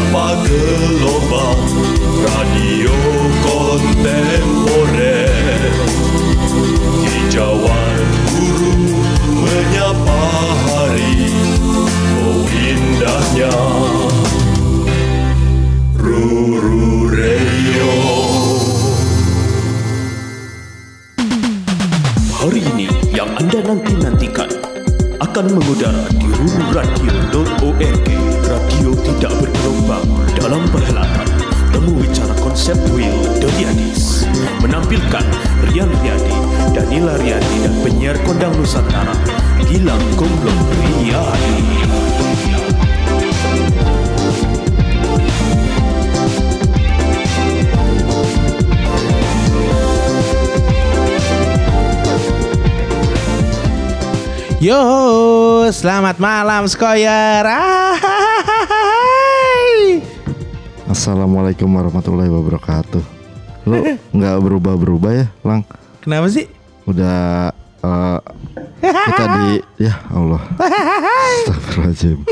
menyapa gelombang radio akan mengudara di rururadio.org Radio tidak bergelombang dalam perhelatan. Temu Bicara Konsep Will Dodiadis Menampilkan Rian Riyadi, Danila Riyadi dan penyiar kondang Nusantara. Gilang Gomblong Riyadi Yo, selamat malam Skoyer. Hai. Assalamualaikum warahmatullahi wabarakatuh. Lu nggak berubah-berubah ya, Lang? Kenapa sih? Udah eh, kita di ya Allah. Astagfirullahaladzim.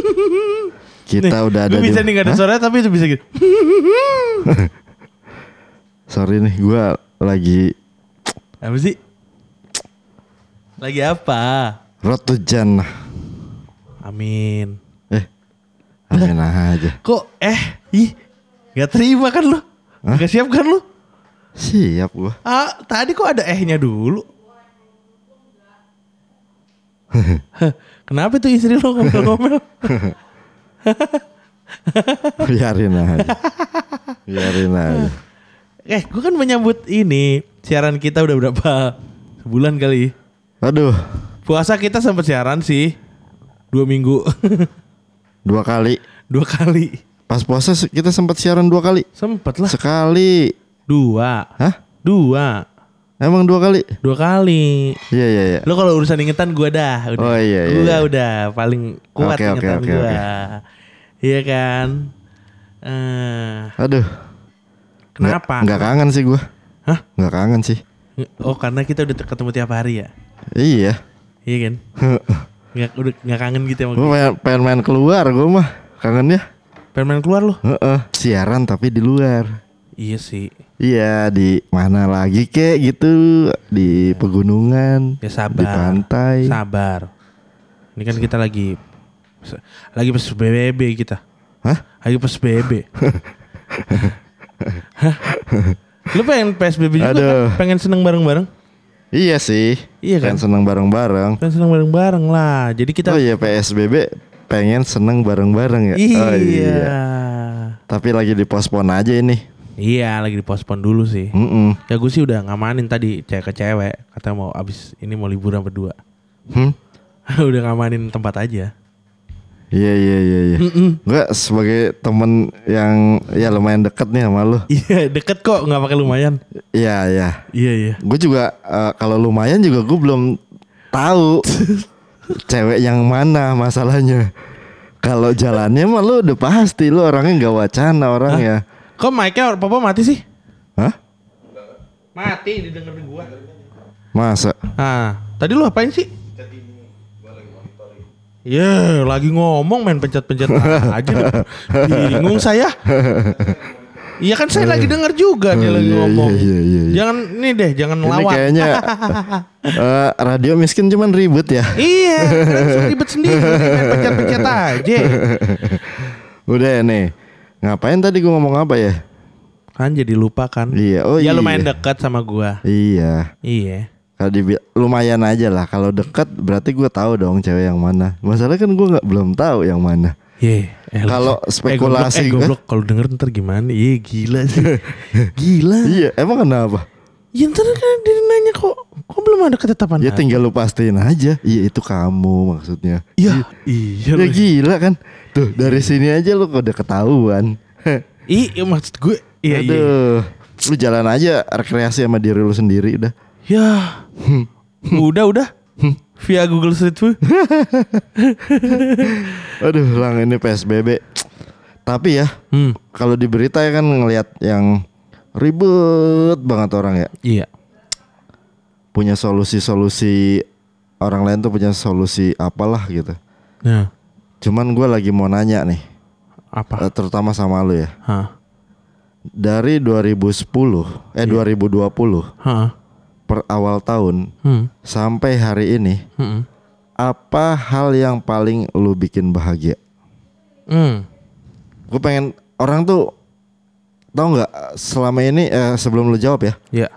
Kita udah ada Gue bisa di nih gak ada suara tapi itu bisa gitu. Sorry nih, gua lagi Apa sih? Lagi apa? Jannah. Amin. Eh, amin aja. Kok eh ih gak terima kan lu? Gak siap kan lu? Siap gua. Ah, tadi kok ada ehnya dulu? Hah, Kenapa tuh istri lo ngomel-ngomel? Biarin aja. Biarin aja. Eh, gue kan menyambut ini siaran kita udah berapa sebulan kali. Aduh, Puasa kita sempat siaran sih dua minggu, dua kali. dua kali. Pas puasa kita sempat siaran dua kali. Sempet lah Sekali. dua, Hah? dua, Emang dua kali? dua kali. Iya iya iya. Lo kalau urusan ingetan gue dah, udah. Oh, iya, iya, Gua iya. udah paling kuat oke, ingetan oke, gua. oke. Iya kan? Eh, Aduh. kenapa? Nggak, nggak kangen sih gua. Hah? Nggak kangen sih. Oh karena kita udah ketemu tiap hari ya? Iya. Iya kan? Nggak, udah nggak kangen gitu Gua gue. pengen, pengen main keluar gua mah. Kangennya. Pengen main keluar lo? Heeh. Siaran tapi di luar. Iya sih. Iya di mana lagi kek gitu di pegunungan, Ya sabar. di pantai. Sabar. Ini kan kita lagi lagi PSBB kita. Hah? Lagi PSBB. Hah? Lu pengen PSBB juga Aduh. kan? Pengen seneng bareng-bareng? Iya sih. Iya kan? Pengen seneng bareng-bareng. Pengen seneng bareng-bareng lah. Jadi kita Oh iya PSBB pengen seneng bareng-bareng ya. iya. Oh iya. Tapi lagi dipospon aja ini. Iya, lagi dipospon dulu sih. Mm-mm. Ya gue sih udah ngamanin tadi cewek ke cewek. Katanya mau abis ini mau liburan berdua. Hmm? udah ngamanin tempat aja. Iya iya iya iya. Enggak sebagai temen yang ya lumayan deket nih sama lu. Iya deket kok nggak pakai lumayan. Iya iya. Iya iya. Gue juga eh, kalau lumayan juga gue belum tahu cewek yang mana masalahnya. Kalau jalannya mah lu udah pasti lu orangnya nggak wacana orang ya. Kok mic-nya papa mati sih? Hah? Mati didengerin gua. Masa? Ah, tadi lu apain sih? Ya, lagi ngomong main pencet-pencet aja. Bingung saya. Iya kan saya lagi denger juga dia lagi iya, ngomong. iya, iya, iya. Jangan ini deh, jangan Ini lawan. kayaknya eh, radio miskin cuman ribut ya. iya, ribet sendiri, main pencet-pencet aja. Udah ya nih. Ngapain tadi gue ngomong apa ya? Kan jadi lupa kan. Iya, oh ya iya. lumayan dekat sama gua. Iya. Iya. Kalau dibi- lumayan aja lah. Kalau dekat berarti gue tahu dong cewek yang mana. Masalahnya kan gue nggak belum tahu yang mana. Iya. Eh, Kalau spekulasi eh, gua- goblok, eh, goblok. kalau denger ntar gimana? Iya gila sih. gila. Iya, emang kenapa? Ya ntar kan dia nanya kok kok belum ada ketetapan Ya tinggal lu pastiin aja. Iya itu kamu maksudnya. Iya, iya. Ya gila kan. Tuh dari sini aja lu udah ketahuan. Iya maksud gue. Iya, iya. Aduh. Lu jalan aja rekreasi sama diri lu sendiri udah. Ya. udah, udah. Via Google Street View. Aduh, lang ini PSBB. Tapi ya, Hmm. kalau di berita ya kan ngelihat yang ribet banget orang ya. Iya. Punya solusi-solusi orang lain tuh punya solusi apalah gitu. Nah, Cuman gue lagi mau nanya nih. Apa? eh, terutama sama lu ya. Hah? Dari 2010 eh 2020 Hah? Per awal tahun Hmm. sampai hari ini Hmm. apa hal yang paling lu bikin bahagia? Hmm. Gue pengen orang tuh tahu nggak selama ini eh, sebelum lu jawab ya. Ya.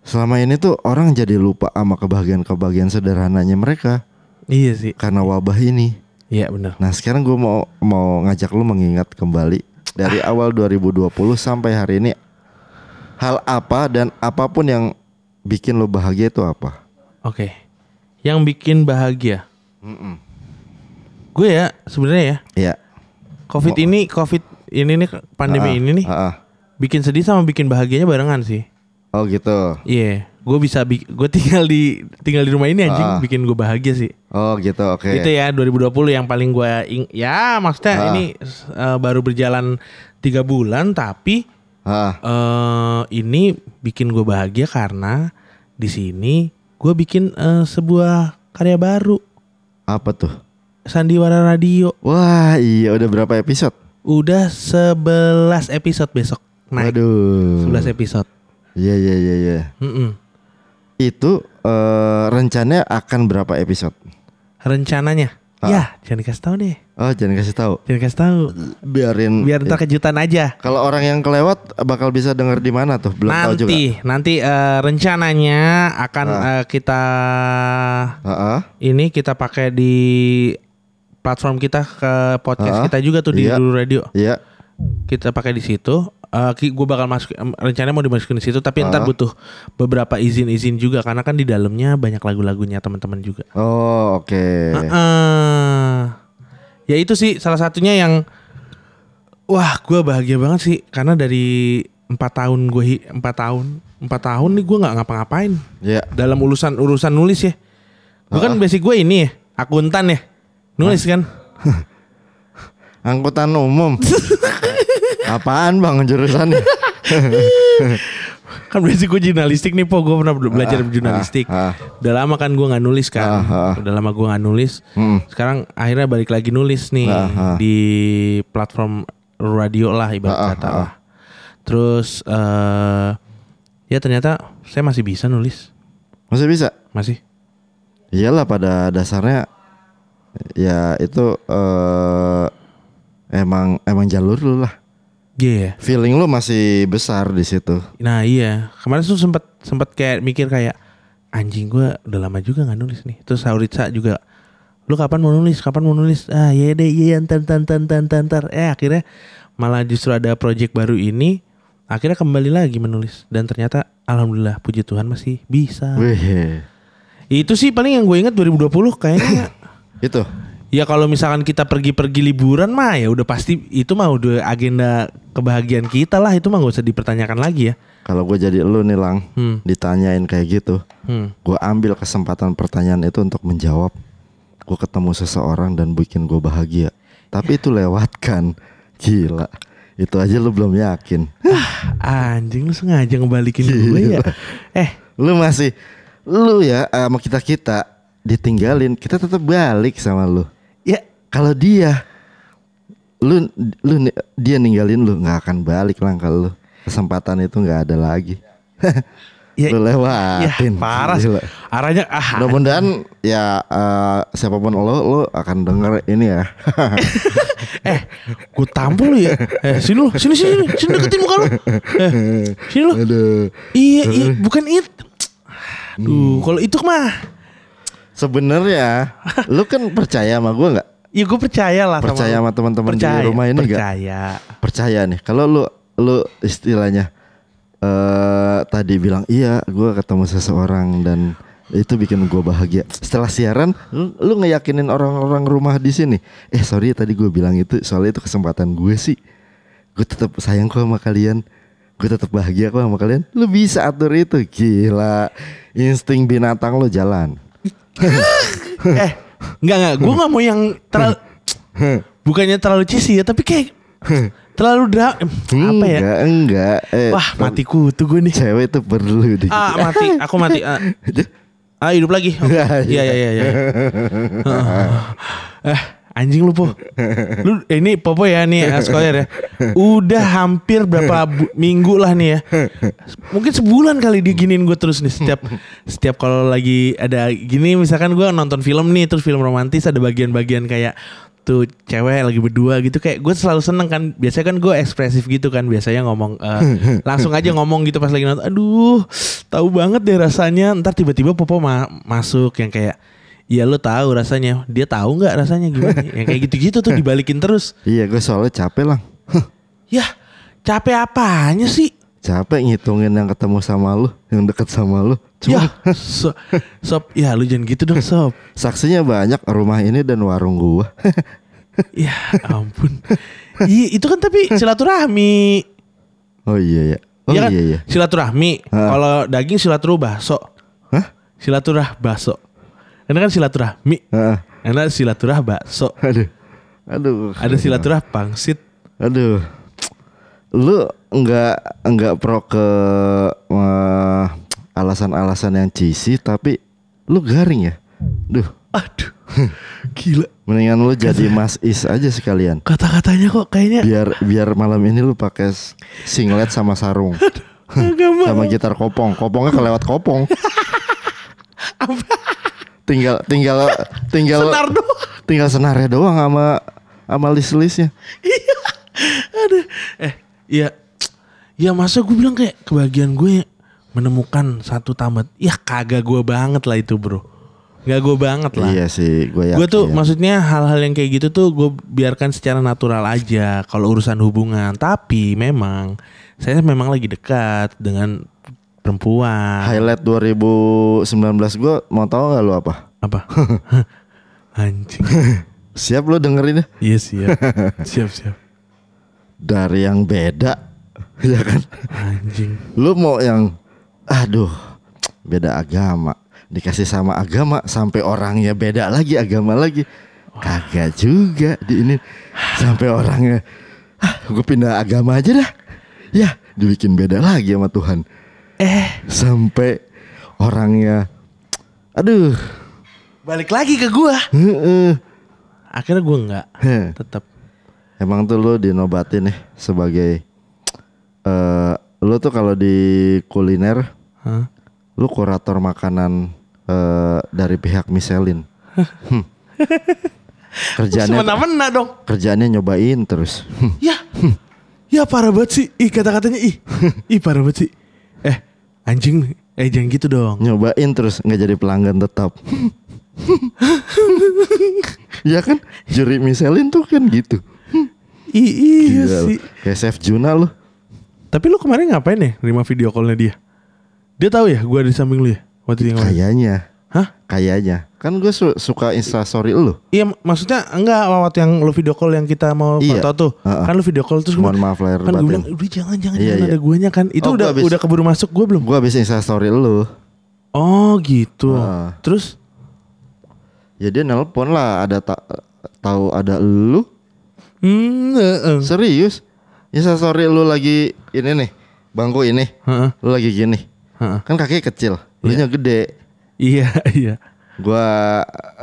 Selama ini tuh orang jadi lupa sama kebahagiaan-kebahagiaan sederhananya mereka Iya sih. karena wabah ini. Iya benar. Nah sekarang gue mau mau ngajak lu mengingat kembali dari awal 2020 sampai hari ini hal apa dan apa pun yang bikin lu bahagia itu apa? Oke. Yang bikin bahagia. Gue ya sebenarnya ya Iya. Covid ini Covid ini nih pandemi Ah, ini nih ah, ah. bikin sedih sama bikin bahagianya barengan sih. Oh gitu. Iya, gue bisa gue tinggal di tinggal di rumah ini anjing Ah. bikin gue bahagia sih. Oh gitu. Oke. Itu ya 2020 yang paling gue ing ya maksudnya Ah. ini eh, baru berjalan tiga bulan tapi Ah, eh ini bikin gue bahagia karena di sini gue bikin eh, sebuah karya baru apa tuh? Sandiwara Radio. Wah iya udah berapa episode? Udah 11 episode besok naik. Waduh. 11 episode. Iya iya iya iya. Mm-mm. Itu eh, rencananya akan berapa episode? Rencananya. Ah. Ya, jangan dikasih tahu deh. Oh jangan kasih tahu. Jangan kasih tahu. Biarin. Biar ntar kejutan aja. Kalau orang yang kelewat bakal bisa denger di mana tuh? Belum tahu juga. nanti, nanti eh, rencananya akan Ah. eh, kita Heeh. ini kita pakai di platform kita ke podcast Ah. kita juga tuh di Iya. Dulu Radio. Iya. Kita pakai di situ. Eh gue bakal masuk rencananya mau dimasukin di situ tapi ntar Ah. butuh beberapa izin-izin juga karena kan di dalamnya banyak lagu-lagunya teman-teman juga. Oh oke. Heeh. Ya itu sih salah satunya yang wah gue bahagia banget sih karena dari empat tahun gue empat tahun empat tahun nih gue nggak ngapa-ngapain Ya. dalam urusan urusan nulis ya. Gue kan basic gue ini ya akuntan ya nulis kan. Angkutan umum. Apaan bang jurusannya? Kan basic gue jurnalistik nih po gue pernah bela- belajar jurnalistik. ah. Udah lama kan gue nggak nulis kan. Ah, ah. Udah lama gue nggak nulis. Hmm. Sekarang akhirnya balik lagi nulis nih Ah, ah. di platform radio lah ibarat Ah, ah, kata ah. lah. Terus eh ya ternyata saya masih bisa nulis, Masih bisa? masih. Iyalah pada dasarnya ya itu eh emang emang jalur lu lah. Iya. Feeling lu masih besar di situ. Nah iya kemarin tuh sempet sempet kayak mikir kayak anjing gue udah lama juga nggak nulis nih. Terus Sauritsa juga lu kapan mau nulis? Kapan mau nulis? Ah iya deh iya ntar ntar ntar ntar ntar, ntar. Eh akhirnya malah justru ada project baru ini. Akhirnya kembali lagi menulis dan ternyata alhamdulillah puji Tuhan masih bisa. Wih. Itu sih paling yang gue ingat 2020 kayaknya. Itu. Ya kalau misalkan kita pergi-pergi liburan mah ya udah pasti itu mah udah agenda kebahagiaan kita lah itu mah gak usah dipertanyakan lagi ya. Kalau gue jadi lu nih lang, Hmm. ditanyain kayak gitu, Hmm. gue ambil kesempatan pertanyaan itu untuk menjawab. Gue ketemu seseorang dan bikin gue bahagia. Tapi itu lewatkan, gila. Itu aja lu belum yakin. Anjing lu sengaja ngebalikin gue ya. Eh, lu masih, lu ya sama kita kita ditinggalin, kita tetap balik sama lu. Ya Kalau dia, lu, lu dia ninggalin lu nggak akan balik lang kalau lu. Kesempatan itu nggak ada lagi. ya, lu ya lewatin. parah. Gila. Arahnya ah Mudah-mudahan ya eh, siapa pun lo lo akan denger ini ya. eh gue tampol lu ya. Eh sini lu, sini sini sini deketin muka lu. Eh, sini lu. Aduh. Iya, iya, bukan itu. Duh, kalau itu mah Sebenarnya lu kan percaya sama gua nggak? Ya gue percaya lah Percaya sama teman-teman di rumah ini? Percaya Percaya nih. Kalau lu lu istilahnya eh tadi bilang iya gua ketemu seseorang dan itu bikin gua bahagia. Setelah siaran lu, lu ngeyakinin orang-orang rumah di sini. Eh sorry tadi gue bilang itu soalnya itu kesempatan gue sih. Gue tetap sayang kok sama kalian. Gue tetap bahagia kok sama kalian. Lu bisa atur itu. Gila. Insting binatang lu jalan. Eh Enggak enggak Gue gak mau yang terlalu Bukannya terlalu cheesy ya Tapi kayak Terlalu dra Apa ya? Enggak, enggak. Eh, Wah mati kutu gue nih. Cewek itu perlu di Ah mati. Aku mati. Ah, ah hidup lagi. Oke. Iya iya iya iya. Eh anjing lu po. Lu eh, ini Popo ya nih eh, Skoyer ya. Udah hampir berapa bu- minggu lah nih ya. Mungkin sebulan kali diginin gue terus nih setiap setiap kalau lagi ada gini misalkan gue nonton film nih terus film romantis ada bagian-bagian kayak tuh cewek lagi berdua gitu kayak gue selalu seneng kan biasanya kan gue ekspresif gitu kan biasanya ngomong eh, langsung aja ngomong gitu pas lagi nonton aduh tahu banget deh rasanya ntar tiba-tiba Popo ma- masuk yang kayak Iya lo tahu rasanya dia tahu nggak rasanya gimana yang kayak gitu-gitu tuh dibalikin terus Iya gue soalnya capek lah. ya capek apanya sih Capek ngitungin yang ketemu sama lu, yang deket sama lu. Cuma ya so, sob ya lu jangan gitu dong sob saksinya banyak rumah ini dan warung gua. ya ampun iya itu kan tapi silaturahmi oh iya ya. Oh Iya kan? iya iya. silaturahmi kalau daging silaturah baso Hah? silaturah baso karena kan silaturahmi Heeh. karena silaturah bakso Aduh. Aduh. ada silaturah pangsit Aduh. Lu enggak enggak pro ke eh, alasan-alasan yang cheesy tapi lu garing ya. Duh, aduh gila mendingan lu jadi Mas Is aja sekalian. kata-katanya kok kayaknya Biar biar malam ini lu pakai singlet sama sarung. mau. sama gitar kopong. Kopongnya kelewat kopong. tinggal tinggal tinggal Senar doang. tinggal senarnya doang sama sama list-listnya. Aduh. Eh, iya. Ya masa gue bilang kayak kebagian gue menemukan satu tamat. Ya kagak gue banget lah itu bro. Gak gue banget lah. Iya sih, gue yakin. Gue tuh maksudnya hal-hal yang kayak gitu tuh gue biarkan secara natural aja kalau urusan hubungan. Tapi memang saya memang lagi dekat dengan perempuan. highlight 2019 gue mau tahu nggak lu apa? Apa? Anjing. Siap lu dengerin ya? Iya siap. siap siap. Dari yang beda, ya kan? Anjing. Lu mau yang, aduh, beda agama, dikasih sama agama sampai orangnya beda lagi agama lagi, kagak juga di ini sampai orangnya, ah, gue pindah agama aja dah, ya dibikin beda lagi sama Tuhan, Eh, sampai orangnya, aduh, balik lagi ke heeh. Akhirnya gue nggak. Tetap. Emang tuh lu dinobatin nih sebagai eh lu tuh kalau di kuliner Hah? lu kurator makanan eh dari pihak Michelin. Hmm. Kerjaannya Semena-mena dong. kerjaannya nyobain terus. Hmm. Ya. Ya parah banget sih. Ih kata-katanya ih. Ih parah banget sih. Eh anjing. Eh jangan gitu dong. Nyobain terus nggak jadi pelanggan tetap. ya kan juri Michelin tuh kan gitu. Ih, iya Gila sih. Kayak chef Juna lu. Tapi lu kemarin ngapain ya nerima video callnya dia? Dia tahu ya gue di samping lu ya? Waktu itu. Kayaknya, Hah? kayaknya. Kan gue su- suka instastory lu. Iya mak- maksudnya enggak waktu yang lu video call yang kita mau Iya. foto tuh. Heeh. Kan lu video call terus Mohon gua- maaf lahir Kan gue bilang udah jangan jangan Iya, jangan iya. ada guanya kan. Itu Oh, udah gua habis- udah keburu masuk gue belum? Gue habis instastory lu. Oh gitu. Ah. Terus Ya dia nelpon lah ada ta- tahu ada lu hmm, heeh. serius instastory lu lagi ini nih bangku ini Heeh. lu lagi gini Heeh. kan kaki kecil lu nya gede Iya iya. Gua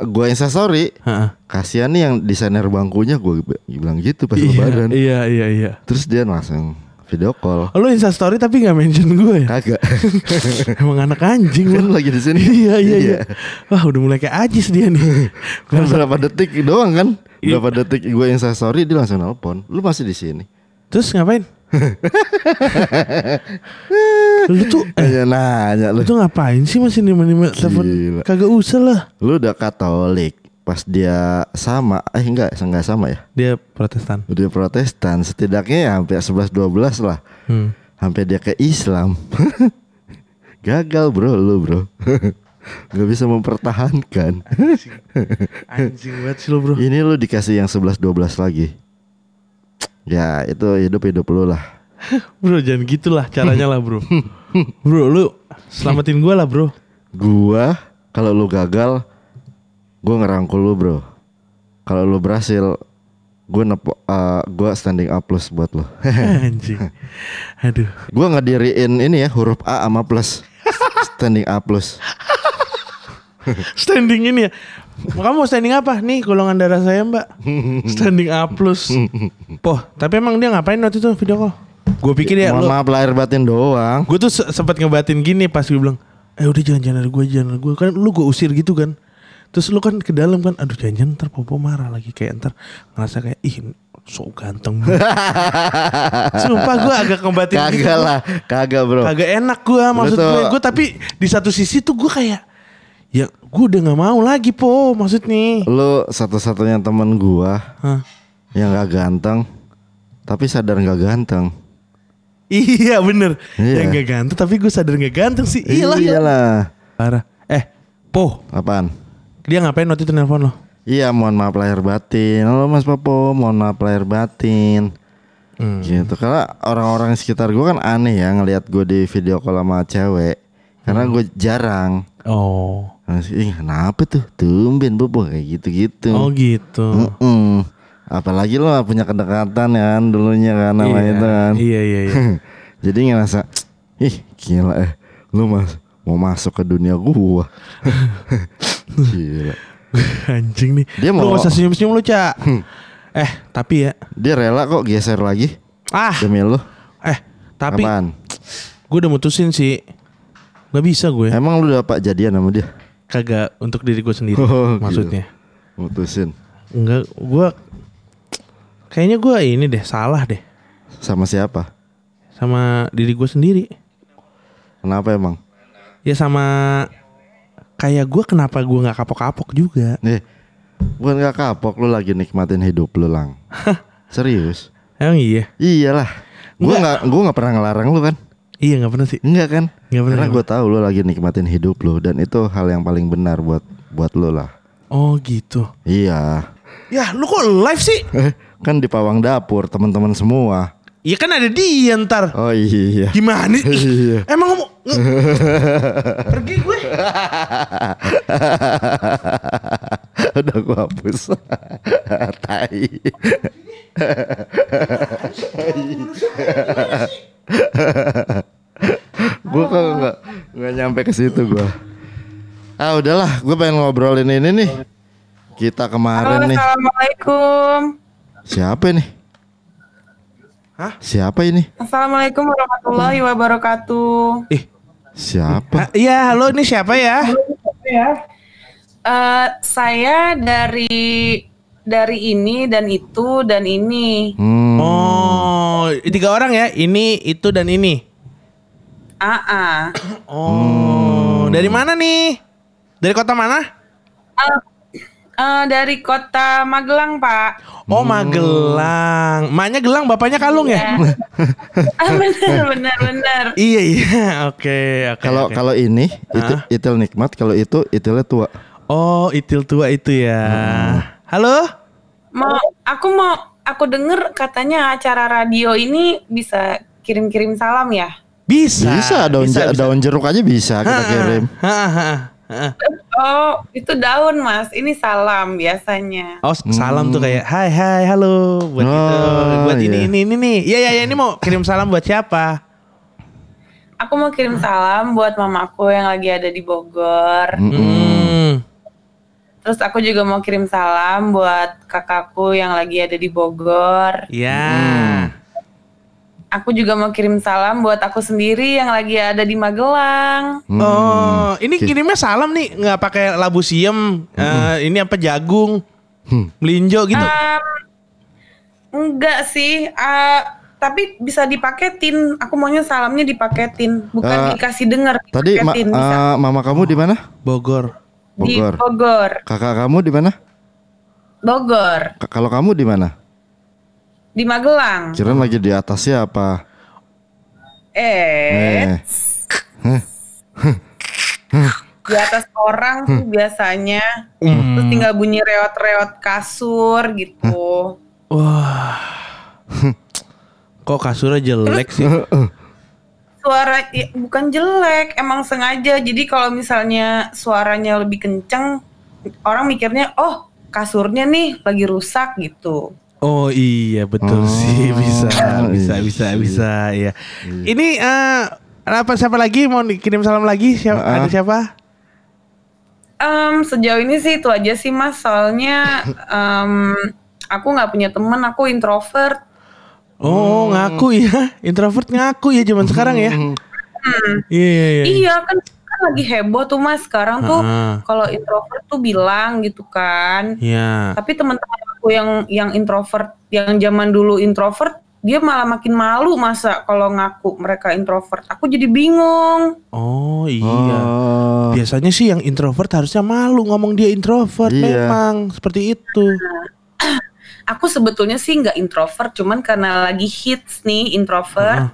gua instastory Heeh. kasihan nih yang desainer bangkunya gua bilang gitu pas Iya, lebaran iya iya iya. terus dia langsung video call Oh, lu Insta story tapi nggak mention gue ya? kagak Emang anak anjing kan lu. lagi di sini iya iya iya. Wah udah mulai kayak ajis dia nih. Kan berapa detik doang kan Iya. berapa detik gue instastory dia langsung nelpon lu masih di sini Terus ngapain? Lu tuh eh, Nanya nanya lu lu tuh ngapain sih masih nima-nima telepon? Kagak usah lah. Lu udah Katolik pas dia sama eh enggak enggak sama ya. Dia Protestan. Dia Protestan setidaknya ya hampir 11 12 lah. Hmm. Sampai dia ke Islam. Gagal bro lu bro. Gak bisa mempertahankan. Anjing banget sih lu bro. Ini lu dikasih yang 11 12 lagi. Ya itu hidup-hidup lu lah. Bro jangan gitulah caranya lah bro. Bro lu selamatin gue lah bro. Gua kalau lu gagal gua ngerangkul lu bro. Kalau lu berhasil gue nepo uh, gua standing up plus buat lu. Anjing. Aduh. Gua ngediriin ini ya huruf A sama plus standing A plus. standing ini ya. Kamu mau standing apa? Nih golongan darah saya mbak. Standing A plus. Poh, tapi emang dia ngapain waktu itu video call? Gue pikir ya Mohon lu. maaf lahir batin doang. Gue tuh se- sempat ngebatin gini pas gue bilang, eh udah jangan-jangan ada gue, jangan ada gue. Kan lu gue usir gitu kan. Terus lu kan ke dalam kan, aduh jangan-jangan ntar Popo marah lagi. Kayak ntar ngerasa kayak, ih so ganteng. Sumpah gue agak ngebatin gitu. Kagak lah, kagak bro. Kagak enak gue maksud gue. Gue tapi di satu sisi tuh gue kayak, ya gue udah gak mau lagi po maksudnya. Lu satu-satunya temen gua Hah. yang gak ganteng, tapi sadar gak ganteng. Iya bener. Iya. Yang gak ganteng tapi gue sadar gak ganteng sih. Iyalah. Iyalah. Parah. Eh, po. Apaan? Dia ngapain waktu itu nelpon lo? Iya, mohon maaf lahir batin. Halo Mas Popo, mohon maaf lahir batin. Hmm. Gitu. Karena orang-orang sekitar gua kan aneh ya ngelihat gue di video call sama cewek. Karena Hmm. gue jarang. Oh. Ih, kenapa tuh? Tumben Popo kayak gitu-gitu. Oh gitu. Mm-mm. Apalagi lo punya kedekatan ya kan dulunya kan sama iya. itu kan. Iya iya iya. Jadi ngerasa ih gila eh lu mas mau masuk ke dunia gua. gila. Anjing nih. Dia mau- usah senyum-senyum lu, Cak. eh, tapi ya. Dia rela kok geser lagi Ah, demi lu. eh, tapi Apaan? gue udah mutusin sih. Gak bisa gue. Emang lu dapat jadian sama dia? Kagak untuk diri gue sendiri Oh, gitu. maksudnya. Mutusin Enggak, gue kayaknya gue ini deh salah deh sama siapa? sama diri gue sendiri. Kenapa emang? Ya sama kayak gue kenapa gue nggak kapok-kapok juga. Eh, bukan gak kapok lu lagi nikmatin hidup lu lang. Serius? Emang iya? Iyalah. Enggak. nggak gua nggak pernah ngelarang lu kan? Iya nggak pernah sih. Enggak kan? Pernah, Karena gue tahu lu lagi nikmatin hidup lu dan itu hal yang paling benar buat buat lu lah. Oh gitu. Iya. Ya lu kok live sih? Eh, kan di pawang dapur teman-teman semua. Iya kan ada dia ntar. Oh iya. Gimana? Iya. Emang ngomong nge- pergi gue. Udah gua hapus. Tai. Gua kok nggak nggak nyampe ke situ gua. Ah udahlah, gue pengen ngobrolin ini nih. Kita kemarin Halo, nih. Assalamualaikum. Siapa nih? Hah? Siapa ini? Assalamualaikum warahmatullahi wabarakatuh. Ih, Siapa? ah, iya halo ini siapa ya? Eh, saya dari dari ini dan itu dan ini. Hmm. Oh, tiga orang ya. Ini, itu dan ini. AA. Oh, dari mana nih? Dari kota mana? Eh, eh, dari kota Magelang, Pak. Oh, Magelang. Maknya gelang, bapaknya kalung ya? Ah, benar, benar, benar. iya, iya. Oke, oke. Kalau kalau ini itu Hah? itil nikmat, kalau itu itilnya tua. Oh, itil tua itu ya. Halo? Mau aku mau aku denger katanya acara radio ini bisa kirim-kirim salam ya. Bisa. Bisa, daun ja- daun jeruk aja bisa kita kirim. Ha, ha, ha. Oh, itu daun, Mas. Ini salam biasanya. Oh, salam tuh kayak hai hai halo buat itu, Oh, buat ini iya. ini ini nih. Iya iya iya, ini mau kirim salam buat siapa? Aku mau kirim salam buat mamaku yang lagi ada di Bogor. Hmm. Terus aku juga mau kirim salam buat kakakku yang lagi ada di Bogor. Ya. Aku juga mau kirim salam buat aku sendiri yang lagi ada di Magelang. Hmm. Oh, ini kirimnya salam nih, nggak pakai labu siem. Eh, ini apa jagung, Hmm. melinjo gitu. Em, enggak sih, eh, tapi bisa dipaketin. Aku maunya salamnya dipaketin, bukan Eh, dikasih dengar. Tadi ma- eh, mama kamu di mana? Bogor. di Bogor. Bogor. Kakak kamu di mana? Bogor, Ka- kalau kamu di mana? Di Magelang. Kirain lagi di atasnya apa? Eh, Eh. di atas orang tuh biasanya. Terus tinggal bunyi reot-reot kasur gitu. Wah. Kok kasurnya jelek sih? suara ya, bukan jelek emang sengaja. Jadi kalau misalnya suaranya lebih kenceng orang mikirnya oh kasurnya nih lagi rusak gitu Oh iya betul Oh, sih bisa bisa iya. bisa bisa ya. Ini eh apa siapa lagi mau kirim salam lagi? Siapa Ah. ada siapa? Em, sejauh ini sih itu aja sih mas. Soalnya em, aku nggak punya temen, aku introvert. Oh, ngaku ya. Introvert ngaku ya zaman sekarang ya. Iya, iya, iya. Iya kan kan lagi heboh tuh mas sekarang tuh kalau introvert tuh bilang gitu kan. Iya. Tapi teman-teman aku yang yang introvert, yang zaman dulu introvert, dia malah makin malu masa kalau ngaku mereka introvert. Aku jadi bingung. Oh, iya. Oh. Biasanya sih yang introvert harusnya malu ngomong dia introvert Iya. memang seperti itu. Aku sebetulnya sih nggak introvert, cuman karena lagi hits nih introvert,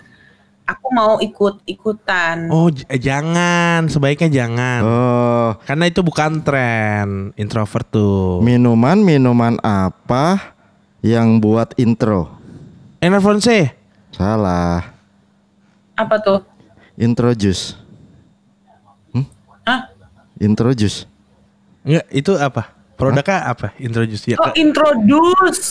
aku mau ikut-ikutan. Oh, j- eh, jangan, sebaiknya jangan. Oh. Karena itu bukan tren introvert tuh. Minuman minuman apa yang buat intro? Enervonse. Salah. Apa tuh? Intro juice. Hah? Intro juice. Enggak, itu apa? Produknya apa? Introduce ya. Oh, Kak. Iya, introduce.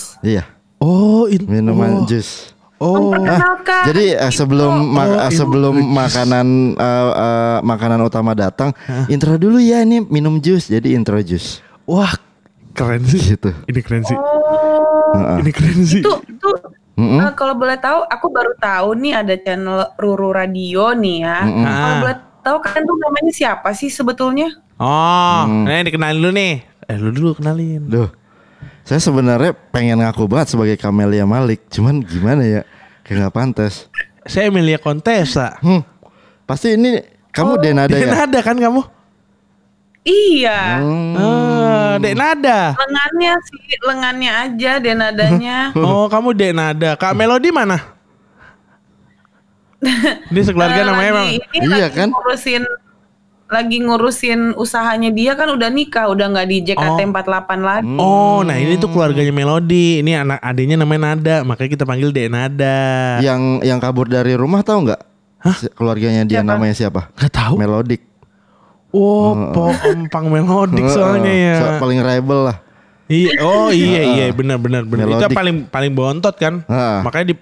Oh, in- minuman oh. jus. Oh, Memperkenalkan. Jadi eh, sebelum ma- Oh, eh, sebelum makanan eh, eh, makanan utama datang, intro dulu ya ini minum jus. Jadi intro jus. wah, keren sih. Gitu. Ini keren sih. Oh, Heeh. Ini keren sih. itu itu Mm-mm. eh, kalau boleh tahu, aku baru tahu nih ada channel Ruru Radio nih ya. Mm-mm. Kalau Ah. boleh tahu kan tuh namanya siapa sih sebetulnya? Oh, Hmm. nah dikenalin dulu nih. Eh, lu dulu kenalin. Duh. Saya sebenarnya pengen ngaku banget sebagai Camelia Malik, cuman gimana ya? Kayak nggak pantas. Saya Emilia Contessa. Hmm. Pasti ini kamu Denada ya? Denada kan kamu? Iya. Hmm. Ah, Dek Nada. Lengannya sih, lengannya aja deh nadanya. Oh, kamu Dek Nada. Kak Melody mana? Ini sekeluarga Eh, namanya emang. Iya lagi kan? ngurusin lagi ngurusin usahanya dia kan udah nikah, udah nggak di JKT Oh. 48 lagi. Oh, nah ini tuh keluarganya Melody. Ini anak adiknya namanya Nada, makanya kita panggil Dek Nada. Yang yang kabur dari rumah tahu nggak? Keluarganya dia Siapa? namanya siapa? Gak tahu. Melodik. Oh, empang melodik soalnya ya. So- paling rebel lah. Iya, oh iya iya benar benar benar. Itu paling paling bontot kan. Heeh. Makanya di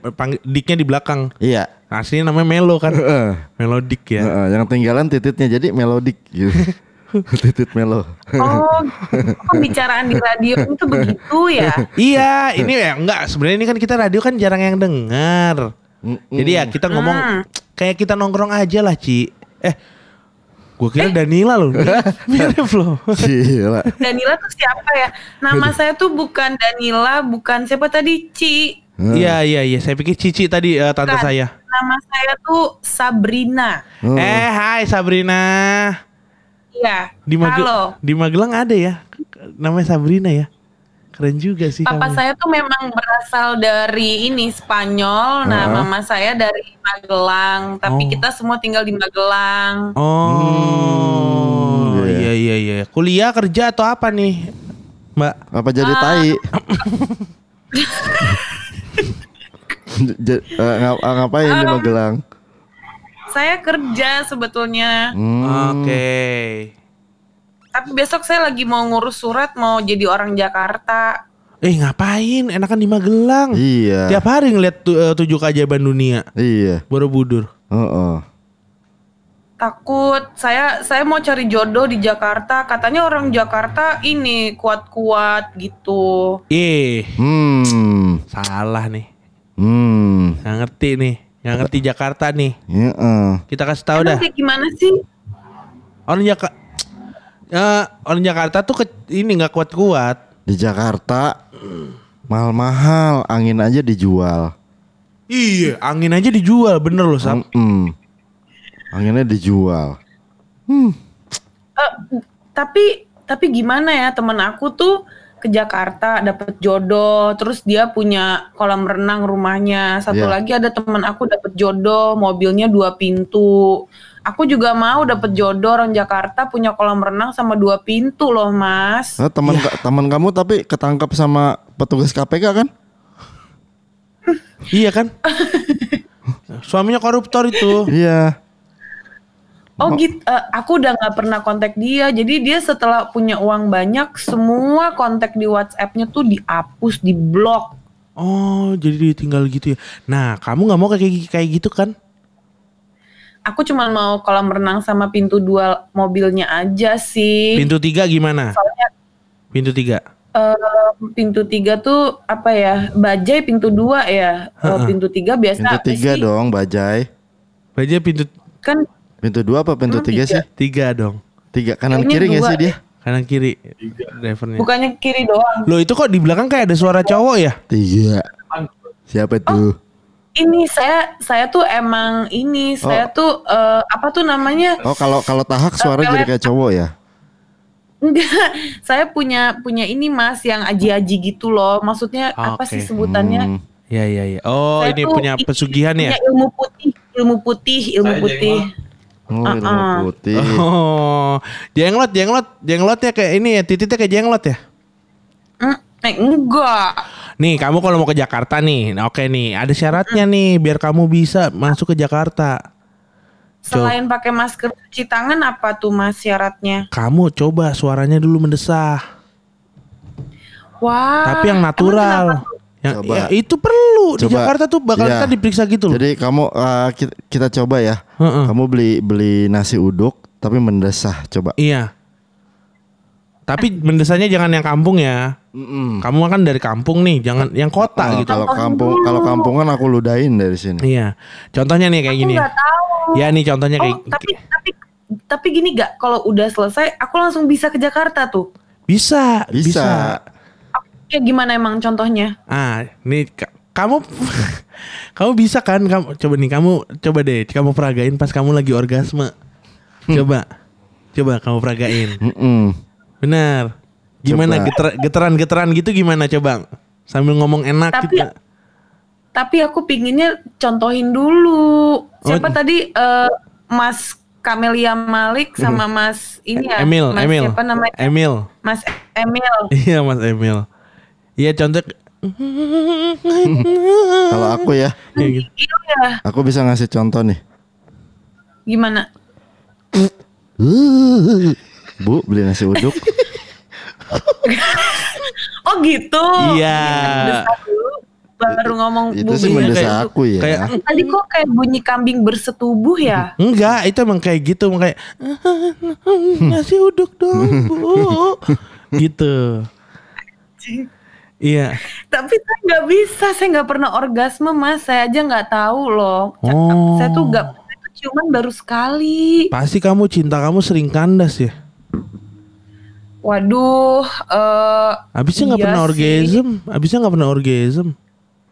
diknya di belakang. Iya. Aslinya namanya Melo kan. Heeh. Melodik ya. Heeh, yang tinggalan tititnya jadi melodik gitu. Titit melo. Oh, pembicaraan di radio itu begitu ya? iya, ini ya enggak sebenarnya ini kan kita radio kan jarang yang dengar. Jadi ya kita ngomong Hmm. kayak kita nongkrong aja lah, Ci. Eh, gua kira Danila loh. Mirip loh. Gila. Danila tuh siapa ya? Nama saya tuh bukan Danila, bukan siapa tadi? Ci. Iya iya iya, saya pikir Cici tadi eh, tante Bukan. saya. Nama saya tuh Sabrina. Oh. Eh, hai Sabrina. Iya. Di Magel- Halo. di Magelang ada ya namanya Sabrina ya. Keren juga sih Papa kamu. saya tuh memang berasal dari ini Spanyol. Nah, Heeh. mama saya dari Magelang. Tapi Oh. kita semua tinggal di Magelang. Oh, Hmm, iya iya iya. Kuliah kerja atau apa nih, Mbak? Apa jadi tai? J- eh, ngap- eh, ngapain di Magelang? Saya kerja sebetulnya. Hmm. Oke. Tapi besok saya lagi mau ngurus surat mau jadi orang Jakarta. Eh ngapain? Enakan di Magelang. Iya. Tiap hari ngeliat tu- eh, tujuh keajaiban dunia. Iya. Borobudur. Heeh. Takut saya saya mau cari jodoh di Jakarta. Katanya orang Jakarta ini kuat-kuat gitu. Eh, Hmm. salah nih. Hmm. Nggak ngerti nih. Nggak ngerti Jakarta nih. Heeh. Kita kasih tahu Emang dah. kayak gimana sih? Orang Jakarta Ya, orang Jakarta tuh ke- ini nggak kuat-kuat. Di Jakarta mahal-mahal, angin aja dijual. Iya, angin aja dijual bener loh, Sam. Mm-mm. Anginnya dijual. Eh, tapi tapi gimana ya temen aku tuh ke Jakarta dapet jodoh terus dia punya kolam renang rumahnya satu Iya. lagi ada temen aku dapet jodoh mobilnya dua pintu aku juga mau dapet jodoh orang Jakarta punya kolam renang sama dua pintu loh mas Nah, teman ka- teman kamu tapi ketangkap sama petugas KPK kan? Iya kan? Suaminya koruptor itu. Iya. oh gitu eh, aku udah nggak pernah kontak dia jadi dia setelah punya uang banyak semua kontak di WhatsAppnya tuh dihapus diblok Oh, jadi ditinggal gitu ya. Nah, kamu nggak mau kayak kayak gitu kan? Aku cuma mau kolam renang sama pintu dua mobilnya aja sih. Pintu tiga gimana? Soalnya Pintu tiga. eh, pintu tiga tuh apa ya? Bajai pintu dua ya. Ha-ha. pintu tiga biasa Pintu tiga sih? dong, Bajai. Baja pintu Kan Pintu dua apa pintu tiga tiga? sih? tiga dong. Tiga kanan Kayaknya kiri nggak sih dia? Kanan kiri drivernya. bukannya kiri doang. Loh itu kok di belakang kayak ada suara cowok ya? Tiga. Siapa tuh? Ini saya saya tuh emang ini saya tuh eh, apa tuh namanya? Oh kalau kalau tahak suara jadi kayak cowok ya? Enggak, saya punya punya ini Mas yang aji-aji gitu loh. Maksudnya apa Oke. sih sebutannya? Hmm. Ya ya ya. Oh Saya ini punya ini- pesugihan ya? Punya ilmu putih, ilmu putih, ilmu putih. Oh, ilmu Uh-uh. putih. Oh jenglot jenglot jenglotnya kayak ini ya titiknya kayak jenglot ya? Hmm, eh, enggak. Nih kamu kalau mau ke Jakarta nih, nah, oke nih ada syaratnya nih biar kamu bisa masuk ke Jakarta. Selain pakai masker cuci tangan apa tuh Mas syaratnya? Kamu coba suaranya dulu mendesah, Wah. tapi yang natural. Yang Coba. ya, itu perlu di Coba. Jakarta tuh bakal Iya. kita diperiksa gitu loh. Jadi kamu uh, kita, kita coba ya. Heeh. Kamu beli beli nasi uduk tapi mendesah coba. Iya. Tapi mendesahnya jangan yang kampung ya. Mm-mm. Kamu kan dari kampung nih, jangan yang kota Oh, gitu. Kalau kampung kalau kampungan aku ludahin dari sini. Iya. Contohnya nih kayak Aku gini. nggak tahu. Ya nih contohnya Oh, kayak tapi tapi tapi gini gak? Kalau udah selesai, aku langsung bisa ke Jakarta tuh. bisa, Bisa. bisa. Ya gimana emang contohnya? Ah, nih ka- kamu kamu bisa kan kamu coba nih kamu coba deh kamu peragain pas kamu lagi orgasme. Coba. Coba kamu peragain. Mm-mm. Benar. Gimana Coba. geter- getaran-getaran gitu gimana coba? Sambil ngomong enak Tapi- gitu. Tapi aku pinginnya contohin dulu. Siapa Oh. tadi eh, Mas Kamelia Malik sama Mas ini ya? Emil, Mas Emil. Siapa namanya? Emil. Mas Emil. Iya, Mas Emil. Iya, contoh Kalau aku ya, Kayak gitu. Iya ya. aku bisa ngasih contoh nih. Gimana? Bu, beli nasi uduk. Oh gitu. Iya. Baru ngomong Itu sih Bini. mendesak Kayak aku ya. Kayak Tadi kok kayak bunyi kambing bersetubuh ya? Enggak, itu emang kayak gitu, emang kayak nasi uduk dong, Bu. gitu. Iya. Tapi saya nggak bisa, saya nggak pernah orgasme mas, saya aja nggak tahu loh. Oh. Saya tuh nggak, ciuman baru sekali. Pasti kamu cinta kamu sering kandas ya. Waduh, eh Abisnya nggak iya pernah sih. orgasm, abisnya nggak pernah orgasm.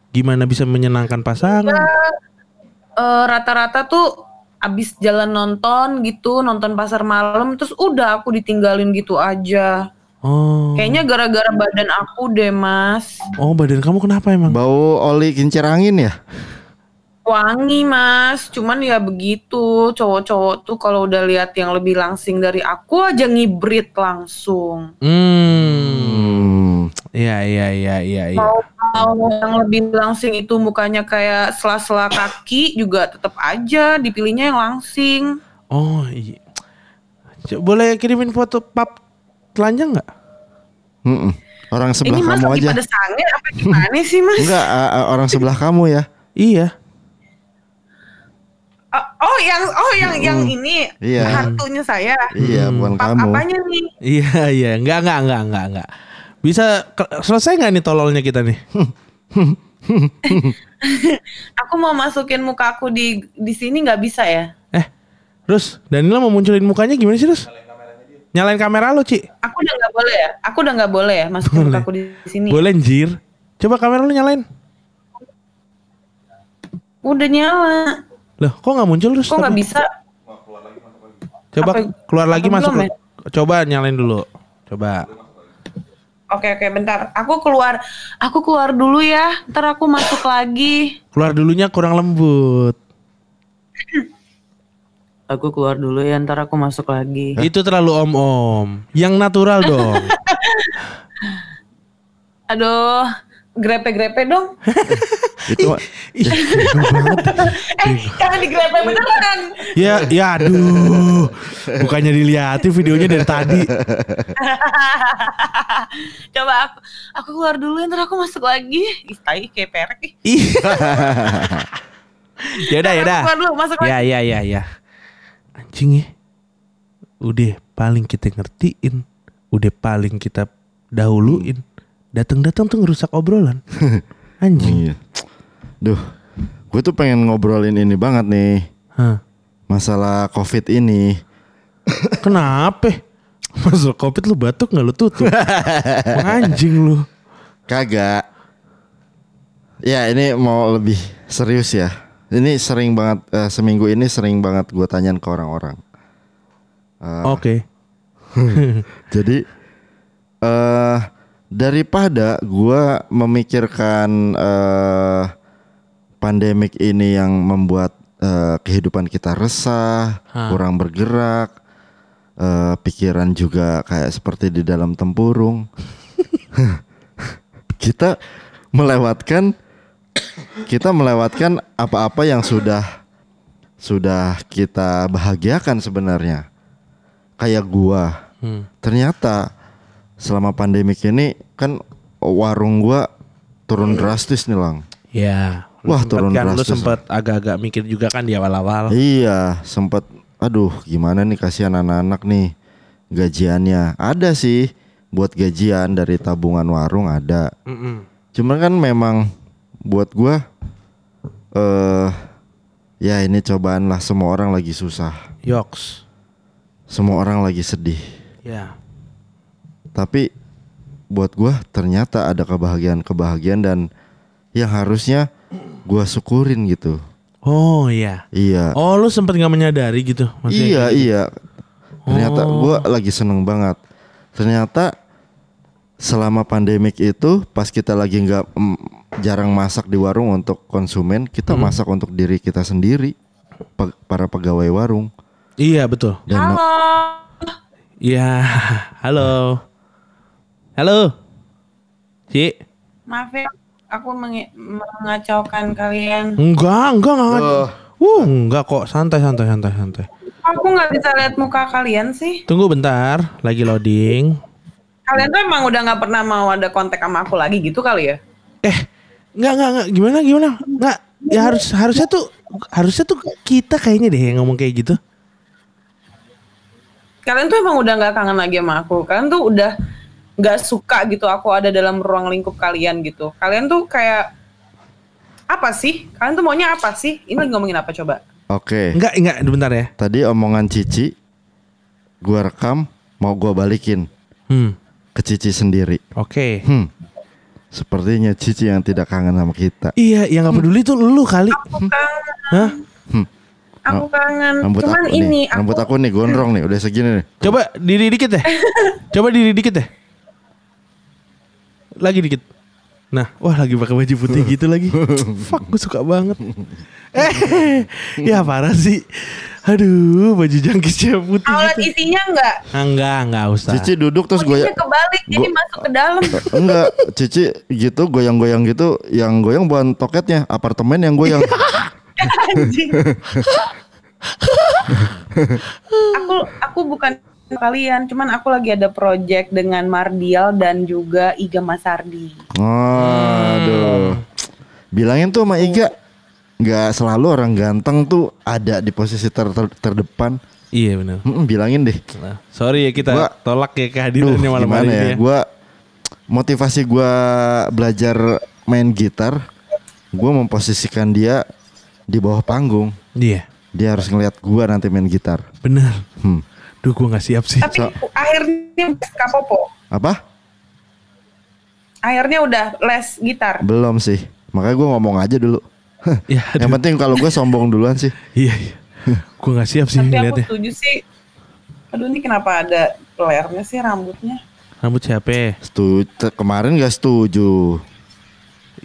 Gimana bisa menyenangkan pasangan? eh, rata-rata tuh abis jalan nonton gitu, nonton pasar malam, terus udah aku ditinggalin gitu aja. Oh, Kayaknya gara-gara badan aku deh mas. oh badan kamu kenapa emang? Bau oli kincir angin ya? Wangi mas, cuman ya begitu cowok-cowok tuh kalau udah lihat yang lebih langsing dari aku aja ngibrit langsung. Hmm, Hmm. iya iya iya iya. iya. Mau mau yang lebih langsing itu mukanya kayak sela-sela kaki juga tetap aja dipilihnya yang langsing. Oh iya. Boleh kirimin foto pap telanjang nggak? Mm-mm. Orang sebelah Ini mas kamu lagi aja. pada sange apa gimana sih mas? Enggak, a- orang sebelah kamu ya. Iya. Oh, yang oh yang yang ini Iya. hantunya saya. Iya, bukan Pap kamu. apanya nih? Iya iya, enggak enggak enggak enggak enggak. Bisa selesai nggak nih tololnya kita nih? Aku mau masukin muka aku di di sini nggak bisa ya? Eh, Rus, Danila mau munculin mukanya gimana sih, Rus? Nyalain kamera lo, Ci. Aku udah nggak boleh ya? Aku udah nggak boleh ya masukin muka aku di sini. Boleh, anjir. Coba kamera lu nyalain. Udah nyala. Loh, kok nggak muncul, Rus? Kok nggak bisa? Coba Apa- keluar lagi apa masuk. belum ya? Coba nyalain dulu. Coba. Oke oke bentar. Aku keluar. Aku keluar dulu ya. Ntar aku masuk lagi. Keluar dulunya kurang lembut. Aku keluar dulu ya. Ntar aku masuk lagi. Itu terlalu om-om. Yang natural dong. Aduh, grepe-grepe dong. Itu Ih, bego banget. eh, jangan digrepe beneran. Ya, ya aduh. Bukannya dilihatin videonya dari tadi. Coba aku aku keluar dulu ntar aku masuk lagi. Ih, tai kayak perek ih. Ih. Yaudah, yaudah. Aku keluar dulu, masuk Ya, lagi. ya, ya, ya. anjing ya udah paling kita ngertiin udah paling kita dahuluin datang-datang tuh ngerusak obrolan anjing Iya. Duh, gue tuh pengen ngobrolin ini banget nih. Hah. Masalah covid ini. kenapa masuk covid lu batuk nggak lu tutup anjing lu Kagak. Ya ini mau lebih serius ya. Ini sering banget eh, seminggu ini sering banget gue tanyain ke orang-orang. oke Jadi eh daripada gue memikirkan eh pandemik ini yang membuat eh, kehidupan kita resah, Hah. kurang bergerak, eh, pikiran juga kayak seperti di dalam tempurung. kita melewatkan kita melewatkan apa-apa yang sudah sudah kita bahagiakan sebenarnya. Kayak gua Hmm. ternyata selama pandemik ini kan warung gua turun drastis nih lang. ya lu Wah, sempet turun kan lu drastis. sempet agak-agak mikir juga kan di awal-awal Iya sempet aduh gimana nih kasihan anak-anak nih gajiannya ada sih buat gajian dari tabungan warung ada. Mm-mm. Cuman kan memang buat gua eh ya ini cobaan lah semua orang lagi susah, yoks semua orang lagi sedih. ya Tapi buat gua ternyata ada kebahagiaan-kebahagiaan dan yang harusnya gua syukurin gitu. oh iya Iya. oh lu sempet nggak menyadari gitu maksudnya iya, gitu? iya. Ternyata Oh. gua lagi seneng banget. Ternyata selama pandemik itu pas kita lagi nggak mm, jarang masak di warung untuk konsumen, kita Hmm. masak untuk diri kita sendiri. pe- para pegawai warung. iya betul Dan Halo. Iya, halo. Halo. Ci. Maaf ya, aku mengacaukan kalian. Enggak, enggak, enggak. Oh. Uh, enggak kok, santai, santai, santai, santai. Aku nggak bisa lihat muka kalian sih. Tunggu bentar, lagi loading. Kalian tuh emang udah nggak pernah mau ada kontak sama aku lagi gitu kali ya? Eh, enggak, enggak, enggak. Gimana, gimana? Enggak. Ya harus harusnya tuh harusnya tuh kita kayaknya deh yang ngomong kayak gitu. Kalian tuh emang udah nggak kangen lagi sama aku. Kalian tuh udah nggak suka gitu aku ada dalam ruang lingkup kalian gitu. Kalian tuh kayak apa sih? Kalian tuh maunya apa sih? Ini lagi ngomongin apa coba? Oke. Enggak, enggak, bentar ya. Tadi omongan Cici gua rekam mau gua balikin Hmm. ke Cici sendiri. Oke. Hmm. Sepertinya Cici yang tidak kangen sama kita. Iya, yang nggak peduli tuh lu kali. Aku kangen. Hah? Aku kangen. Rambut Cuman aku ini nih, rambut aku nih gondrong nih, udah segini nih. Coba diri dikit deh. Coba diri dikit deh. Lagi dikit. Nah, wah lagi pakai baju putih gitu lagi. Fuck, gue suka banget. Eh, ya parah sih. Aduh, baju jangkisnya putih Alat gitu. isinya enggak? Ah, Enggak, enggak usah. Cici duduk terus goyang. kebalik jadi gua- masuk ke dalam. Enggak, Cici gitu goyang-goyang gitu, yang goyang bukan toketnya, apartemen yang goyang. Anjing. aku aku bukan kalian, cuman aku lagi ada project dengan Mardial dan juga Iga Masardi. Aduh. Bilangin tuh sama Iga, nggak selalu orang ganteng tuh ada di posisi ter- ter- terdepan. Iya benar. Mm-mm, bilangin deh. Nah, sorry ya kita Gua- tolak ya kehadirannya malam hari ya? ini ya. Gua motivasi gua belajar main gitar, gua memposisikan dia di bawah panggung. Iya, Dia harus ngelihat gua nanti main gitar. benar. Hmm. Duh, gua nggak siap sih. Tapi akhirnya Kapopo, Apa? akhirnya udah les gitar. Belum sih. Makanya gua ngomong aja dulu. Ya, Yang aduh. penting kalau gua sombong duluan sih. Iya, iya. Gua nggak siap sih Tapi aku setuju sih. Aduh ini kenapa ada pelernya sih rambutnya? Rambut siapa? Setuju. Kemarin gak setuju.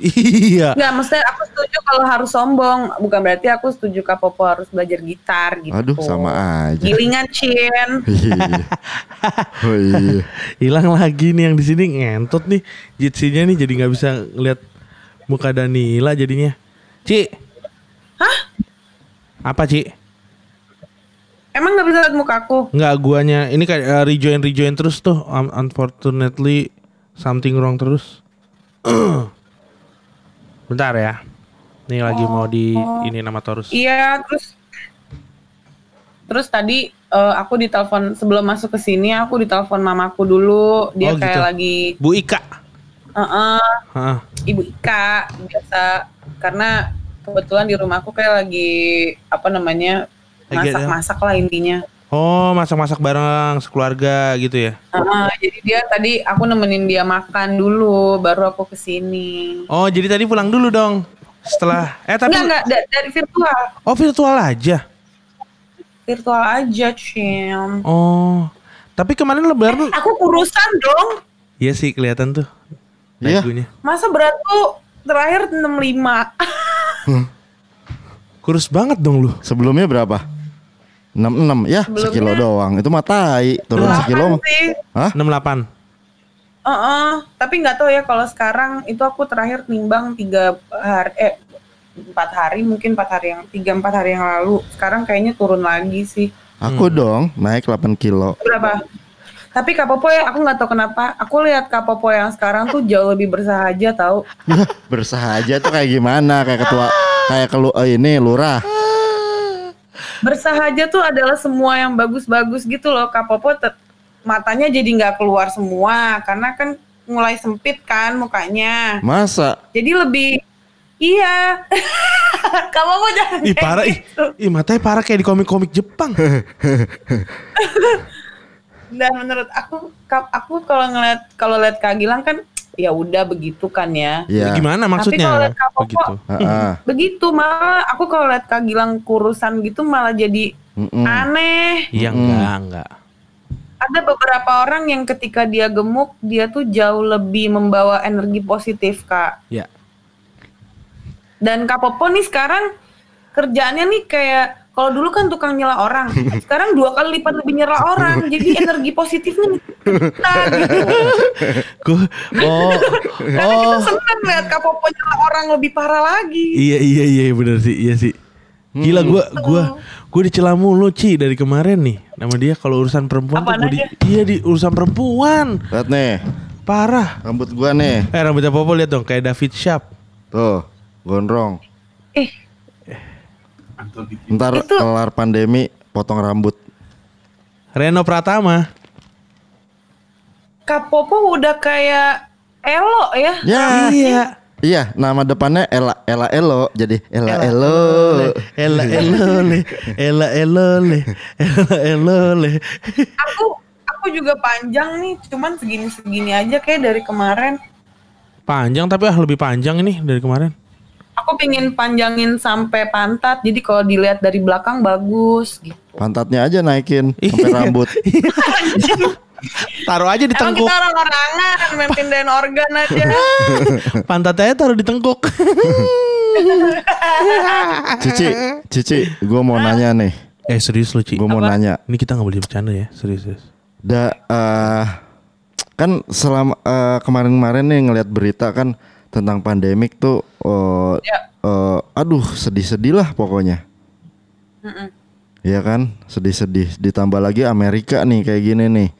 Iya. Enggak, maksudnya aku setuju kalau harus sombong. Bukan berarti aku setuju Kapopo harus belajar gitar gitu. Aduh, sama aja. Gilingan Cin. Iya. oh iya. Hilang lagi nih yang di sini ngentot nih. Jitsinya nih jadi nggak bisa ngeliat muka Danila jadinya. Ci. Hah? Apa Ci? Emang nggak bisa lihat mukaku? Nggak guanya ini kayak uh, rejoin rejoin terus tuh. Um, unfortunately something wrong terus. Bentar ya. Nih lagi mau di ini nama Taurus. Iya, terus Terus tadi eh, aku ditelepon sebelum masuk ke sini aku ditelepon mamaku dulu. Dia Oh, kayak gitu. lagi Bu Ika. "Eh-eh, Heeh. Ibu Ika biasa karena kebetulan di rumahku kayak lagi apa namanya masak-masak lah intinya. Oh, masak-masak bareng sekeluarga gitu ya. Heeh, jadi dia tadi aku nemenin dia makan dulu, baru aku ke sini. Oh, jadi tadi pulang dulu dong. Setelah eh tapi Enggak enggak da- dari virtual, Oh, virtual aja. virtual aja, Cim. Oh. Tapi kemarin lebaran Aku kurusan dong. Iya sih kelihatan tuh. Iya. Dagunya. Masa berat tuh terakhir 65. Kurus banget dong lu. Sebelumnya berapa? 66 ya Sebelumnya- sekilo doang. Itu mah tai, turun sekilo. mah. sih. Hah? 68. Heeh, tapi nggak tahu ya kalau sekarang itu aku terakhir nimbang tiga hari eh empat hari mungkin empat hari yang tiga empat hari yang lalu sekarang kayaknya turun lagi sih Aku Hmm. dong naik 8 kilo. berapa tapi Kak Popo ya aku nggak tahu kenapa aku lihat Kak Popo yang sekarang tuh jauh lebih bersahaja tahu Bersahaja tuh kayak gimana? Kayak ketua kayak kelu eh, ini lurah. Bersahaja tuh adalah semua yang bagus-bagus gitu loh Kak Popo matanya jadi nggak keluar semua karena kan mulai sempit kan mukanya Masa? jadi lebih iya Kak Popo jangan Ih parah ih. gitu. Ih matanya parah kayak di komik-komik Jepang. dan menurut aku aku kalau ngeliat kalau lihat Kak Gilang kan ya udah begitu kan ya Iya. Gimana Tapi kalau maksudnya? lihat Kak Begitu. Heeh. begitu malah aku kalau lihat Kak Gilang kurusan gitu malah jadi Mm-mm. aneh Iya enggak, enggak. ada beberapa orang yang ketika dia gemuk dia tuh jauh lebih membawa energi positif kak Ya. dan kak Popo nih sekarang kerjaannya nih kayak kalau dulu kan tukang nyela orang sekarang dua kali lipat lebih nyela orang jadi energi positifnya nih kita gitu oh Karena oh kita seneng lihat kak Popo nyela orang lebih parah lagi iya iya iya bener sih, iya sih. Gila gua gua gua dicela mulu Ci dari kemarin nih. Nama dia kalau urusan perempuan Apaan tuh di, iya di urusan perempuan. Lihat nih, Parah. rambut gua nih. Eh rambutnya Popo lihat dong kayak David Sharp. Tuh, gondrong. eh Ntar Itu- kelar pandemi potong rambut. Reno Pratama. kak Popo udah kayak Elo ya Ya. Iya. Iya, nama depannya Ella Ella Elo jadi Ella Elo. Ela elole, ela elole, ela elole. aku aku juga panjang nih cuman segini segini aja kayak dari kemarin Panjang tapi ah lebih panjang ini dari kemarin. Aku pengen panjangin sampai pantat jadi kalau dilihat dari belakang bagus gitu Pantatnya aja naikin sampai Iya. rambut. Taruh aja di emang tengkuk. kita orang orangan main pindahin organ aja Pantatnya taruh di tengkuk. Cici, Cici, gue mau nanya nih. eh serius lu Ci. Gue mau nanya. Ini kita nggak boleh bercanda ya, serius serius. Da, eh, kan selama eh, kemarin-kemarin nih ngelihat berita kan tentang pandemik tuh, eh, Ya. eh, aduh sedih-sedih lah pokoknya. Mm-mm. Iya kan, sedih-sedih. Ditambah lagi Amerika nih kayak gini nih,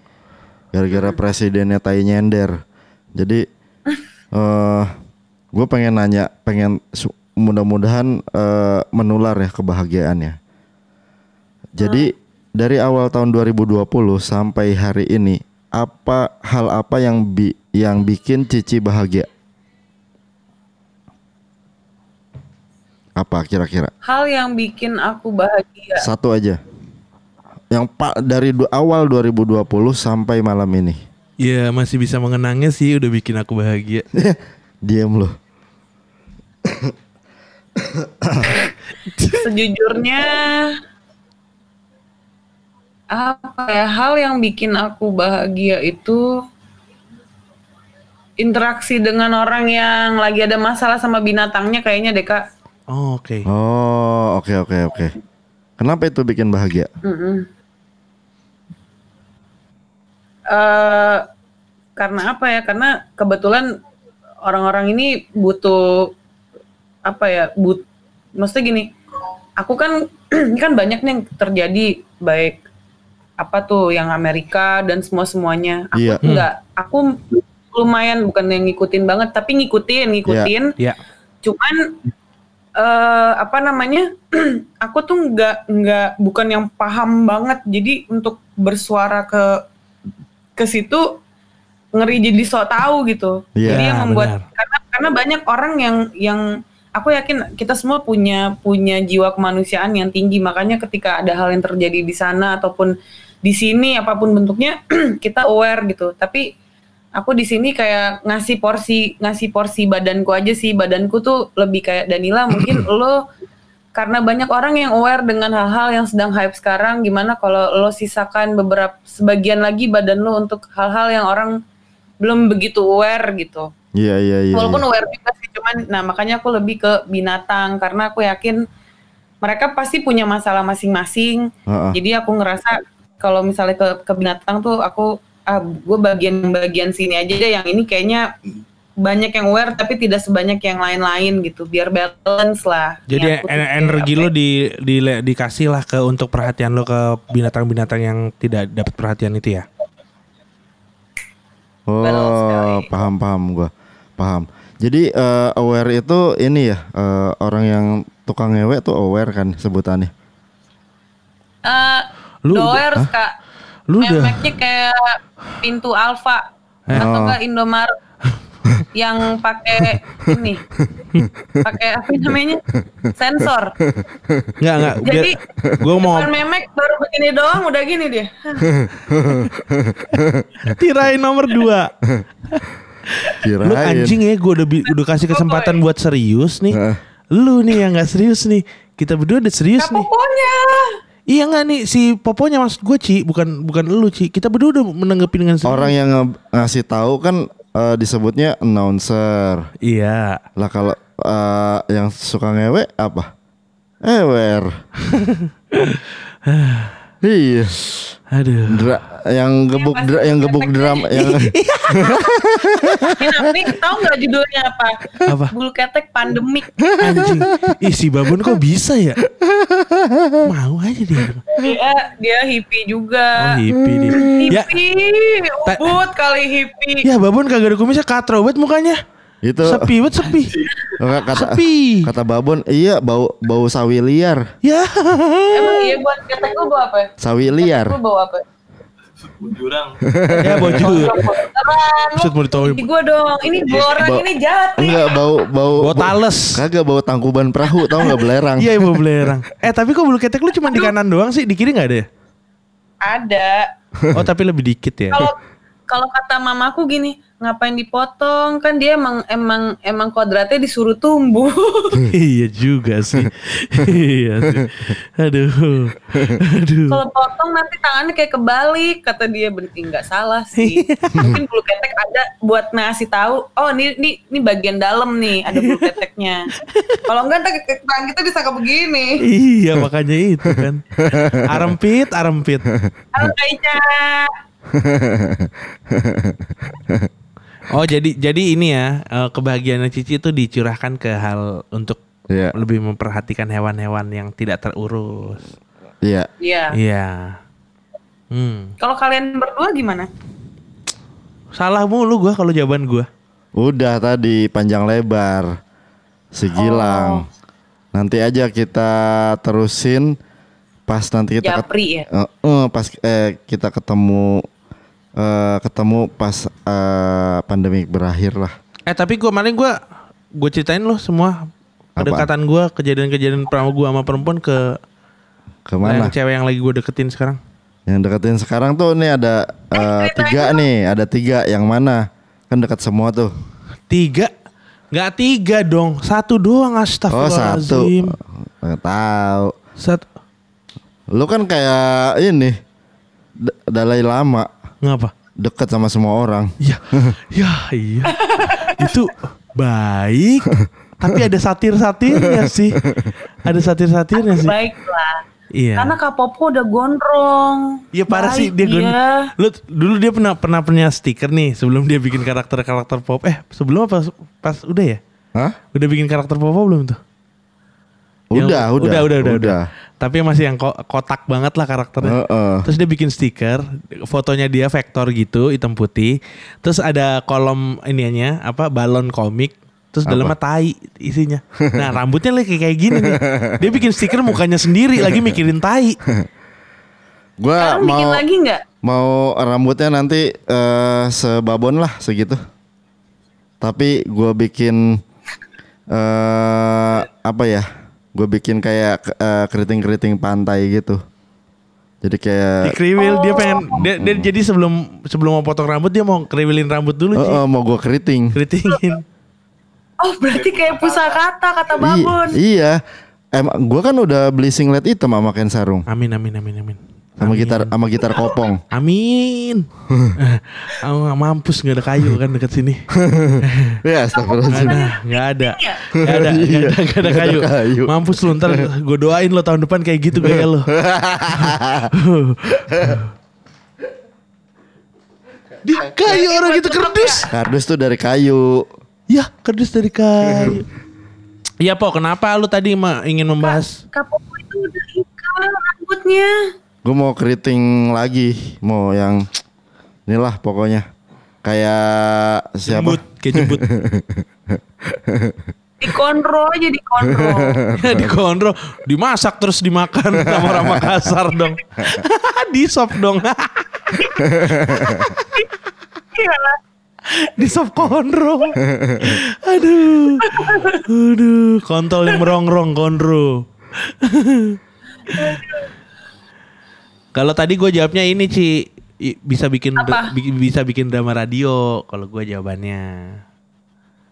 gara-gara presidennya tai nyender. Jadi, eh, gue pengen nanya, pengen mudah-mudahan eh, menular ya kebahagiaannya. Jadi dari awal tahun 2020 sampai hari ini, apa hal apa yang bi yang bikin Cici bahagia? Apa kira-kira? hal yang bikin aku bahagia Satu aja. Yang pak dari du- awal 2020 sampai malam ini. Ya masih bisa mengenangnya sih udah bikin aku bahagia. Diam loh. sejujurnya apa ya hal yang bikin aku bahagia itu interaksi dengan orang yang lagi ada masalah sama binatangnya kayaknya deh kak Oh, oke. Oh, oke oke oke. Kenapa itu bikin bahagia? Mm-mm. Eh, karena apa ya? Karena kebetulan orang-orang ini butuh apa ya? But, maksudnya gini, aku kan ini kan banyak nih yang terjadi baik apa tuh yang Amerika dan semua semuanya. Aku Iya. enggak, aku lumayan bukan yang ngikutin banget, tapi ngikutin, ngikutin. Ya. Cuman eh apa namanya? aku tuh nggak nggak bukan yang paham banget. Jadi untuk bersuara ke ke situ ngeri jadi sok tahu gitu. Iya, jadi yang membuat benar. karena karena banyak orang yang yang aku yakin kita semua punya punya jiwa kemanusiaan yang tinggi. Makanya ketika ada hal yang terjadi di sana ataupun di sini apa pun bentuknya kita aware gitu. Tapi aku di sini kayak ngasih porsi ngasih porsi badanku aja sih badanku tuh lebih kayak Danila mungkin lo karena banyak orang yang aware dengan hal-hal yang sedang hype sekarang gimana kalau lo sisakan beberapa sebagian lagi badan lo untuk hal-hal yang orang belum begitu aware gitu Iya iya iya. walaupun iya. aware juga sih cuman nah makanya aku lebih ke binatang karena aku yakin mereka pasti punya masalah masing-masing Heeh. jadi aku ngerasa kalau misalnya ke, ke binatang tuh aku ah gue bagian-bagian sini aja deh yang ini kayaknya banyak yang aware tapi tidak sebanyak yang lain-lain gitu biar balance lah Jadi en- energi lo ya? di, di dikasih lah ke untuk perhatian lo ke binatang-binatang yang tidak dapat perhatian itu ya. Oh, paham paham gua. Paham. Jadi eh, aware itu ini ya eh, orang yang tukang ngewe tuh aware kan sebutannya. Eh, Lu doer udah- kak Lu udah Memeknya kayak pintu alfa Eh. atau Oh. enggak Indomaret yang pakai ini pakai apa namanya sensor Enggak enggak biar Jadi, gue mau Bukan memek baru begini doang udah gini dia tirain nomor dua. Kirain. Lu anjing ya gue udah bi- udah kasih kesempatan buat serius nih. Heeh. Lu nih yang nggak serius nih. Kita berdua udah serius nih. pokoknya Iya nggak nih si poponya maksud gue Ci bukan bukan lu Ci. Kita berdua udah menanggapi dengan serius. Orang yang nge- ngasih tahu kan eh, disebutnya announcer. Iya. Lah kalau eh, yang suka ngewe apa? Ewer. iya. Aduh. Dra, yang gebuk pasti dra, yang gebuk drum yang ini nih tahu nggak judulnya apa Apa? bulu ketek pandemik Anjing. Ih si Babon kok bisa ya? Mau aja dia. dia dia hippie Oh juga hippie dia. Ya, hippie Ta- ubud kali hippie ya Babon kagak ada kumisnya katro banget mukanya. Itu Sepi banget sepi. kata Sepi. kata babon iya bau bau sawi liar Ya. emang iya buat ketek lu bawa apa sawi liar lu bawa apa ya baju. Beneran, lu Buset mau ditawain. di gua dong ini dua orang Bau- ini jahat nih enggak bau bau Bawa tales. kagak bau tangkuban perahu tau nggak belerang Iya ibu belerang. Eh tapi kok bulu ketek lu cuma di kanan doang sih? Di kiri nggak ada ya? ada Oh tapi lebih dikit ya. kalau kalau kata mamaku gini ngapain dipotong kan dia emang emang emang kodratnya disuruh tumbuh iya juga sih. iya sih. Aduh. Aduh. kalau potong nanti tangannya kayak kebalik kata dia berarti nggak salah sih mungkin bulu ketek ada buat ngasih tahu oh ini ini ini bagian dalam nih ada bulu keteknya kalau enggak ntar tangan kita bisa kayak begini iya makanya itu kan. Arempit, arempit. halo Kak Ica Oh jadi jadi ini ya eh, kebahagiaan Cici itu dicurahkan ke hal untuk Iya. lebih memperhatikan hewan-hewan yang tidak terurus. iya iya Iya. Hmm. kalau kalian berdua gimana Salah mulu gua kalau jawaban gua. udah tadi panjang lebar segilang nanti aja kita terusin pas nanti kita ket- Japri ya Eh, eh, pas eh, kita ketemu eh, ketemu pas eh, pandemi berakhir lah Eh tapi gua kemarin gua gue ceritain loh semua Apa? kedekatan gua kejadian-kejadian pernah gua sama perempuan ke ke mana yang cewek yang lagi gua deketin sekarang. Yang deketin sekarang tuh nih ada eh, tiga nih, ada tiga. Yang mana? Kan dekat semua tuh. Tiga Nggak tiga dong Satu doang Oh satu. Astagfirullahaladzim Nggak tahu. Satu Lu kan kayak ini D- Dalai Lama Ngapa? deket sama semua orang. Ya Ya iya Itu baik Tapi ada satir-satirnya sih Ada satir-satirnya sih baiklah Iya karena Kak Popo udah gondrong Iya parah sih dia gon- Lu dulu dia pernah pernah punya stiker nih sebelum dia bikin karakter-karakter pop. Eh, sebelum apa pas udah ya? Hah? Udah bikin karakter pop belum tuh? Yang- Udah, udah, udah, udah, udah, udah. Tapi masih yang ko- kotak banget lah karakternya. Heeh. Terus dia bikin stiker, fotonya dia vektor gitu, hitam putih. Terus ada kolom iniannya apa balon komik. Terus dalamnya tai isinya. Nah rambutnya lagi kayak gini nih. Dia bikin stiker mukanya sendiri lagi mikirin tai. Gua Sekarang bikin mau lagi nggak? mau rambutnya nanti eh, sebabon lah segitu. Tapi gua bikin eh apa ya? Gue bikin kayak eh, keriting-keriting pantai gitu. Jadi kayak Dikriwil dia pengen dia, dia jadi sebelum sebelum mau potong rambut dia mau kriwilin rambut dulu oh, sih. oh, mau gue keriting. Keritingin. Oh berarti kayak pusakata kata I- babon. iya. Emang gue kan udah beli singlet hitam sama kain sarung. Amin amin amin amin. Sama Amin. gitar sama gitar kopong. Amin. Aku nggak mampus nggak ada kayu kan dekat sini. ya Nggak astagfirullahaladzim. ada, nggak ada, Iya. nggak ada, nggak Iya, ada, nggak ada nggak ada kayu. kayu. Mampus lu ntar gue doain lo tahun depan kayak gitu gaya lo. Di kayu orang gitu kerdus. Kardus tuh dari kayu. Ya kerdus dari kayu. Iya po, kenapa lu tadi ingin membahas? Kapopo itu udah ikal rambutnya. Gue mau keriting lagi, mau yang inilah pokoknya kayak siapa? Jembut, kayak jembut. Dikonro aja dikonro. Ya, di kondro, dimasak terus dimakan sama orang Makassar dong. di sop dong. Iya lah. di sop kondro. Aduh. Aduh, kontol yang merongrong kondro. Kalau tadi gue jawabnya ini Ci I- bisa bikin Apa? bi- bisa bikin drama radio kalau gue jawabannya.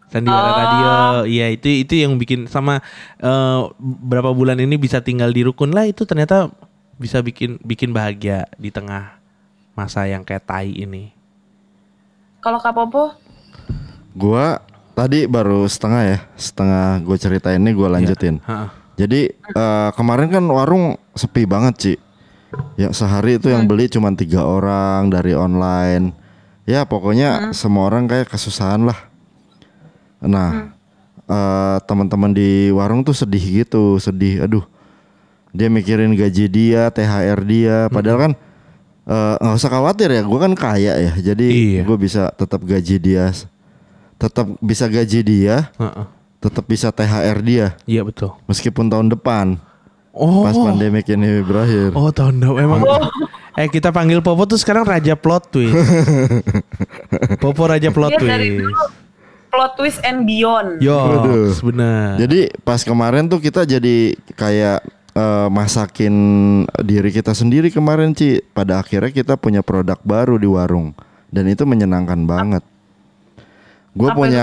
Sandiwara Oh. radio, iya itu itu yang bikin sama eh, berapa bulan ini bisa tinggal di rukun lah itu ternyata bisa bikin bikin bahagia di tengah masa yang kayak tai ini. Kalau Kapopo Gua tadi baru setengah ya, setengah gue ceritain ini gue lanjutin. Ha-ha. Jadi eh, kemarin kan warung sepi banget sih. Ya sehari itu yang beli cuma tiga orang dari online. Ya pokoknya semua orang kayak kesusahan lah. Nah eh, teman-teman di warung tuh sedih gitu, sedih. Aduh, dia mikirin gaji dia, THR dia. Padahal kan eh, nggak usah khawatir ya, gue kan kaya ya. Jadi Iya. gue bisa tetap gaji dia, tetap bisa gaji dia, Ha-ha. tetap bisa THR dia Iya betul. meskipun tahun depan Oh. pas pandemik ini berakhir. Oh tahun depan emang. Eh kita panggil Popo tuh sekarang Raja Plot Twist. Popo Raja Plot dia dari Twist. dulu plot twist and beyond. Yo, benar. Jadi pas kemarin tuh kita jadi kayak eh, masakin diri kita sendiri kemarin Ci. Pada akhirnya kita punya produk baru di warung dan itu menyenangkan banget. Gue Apa itu, punya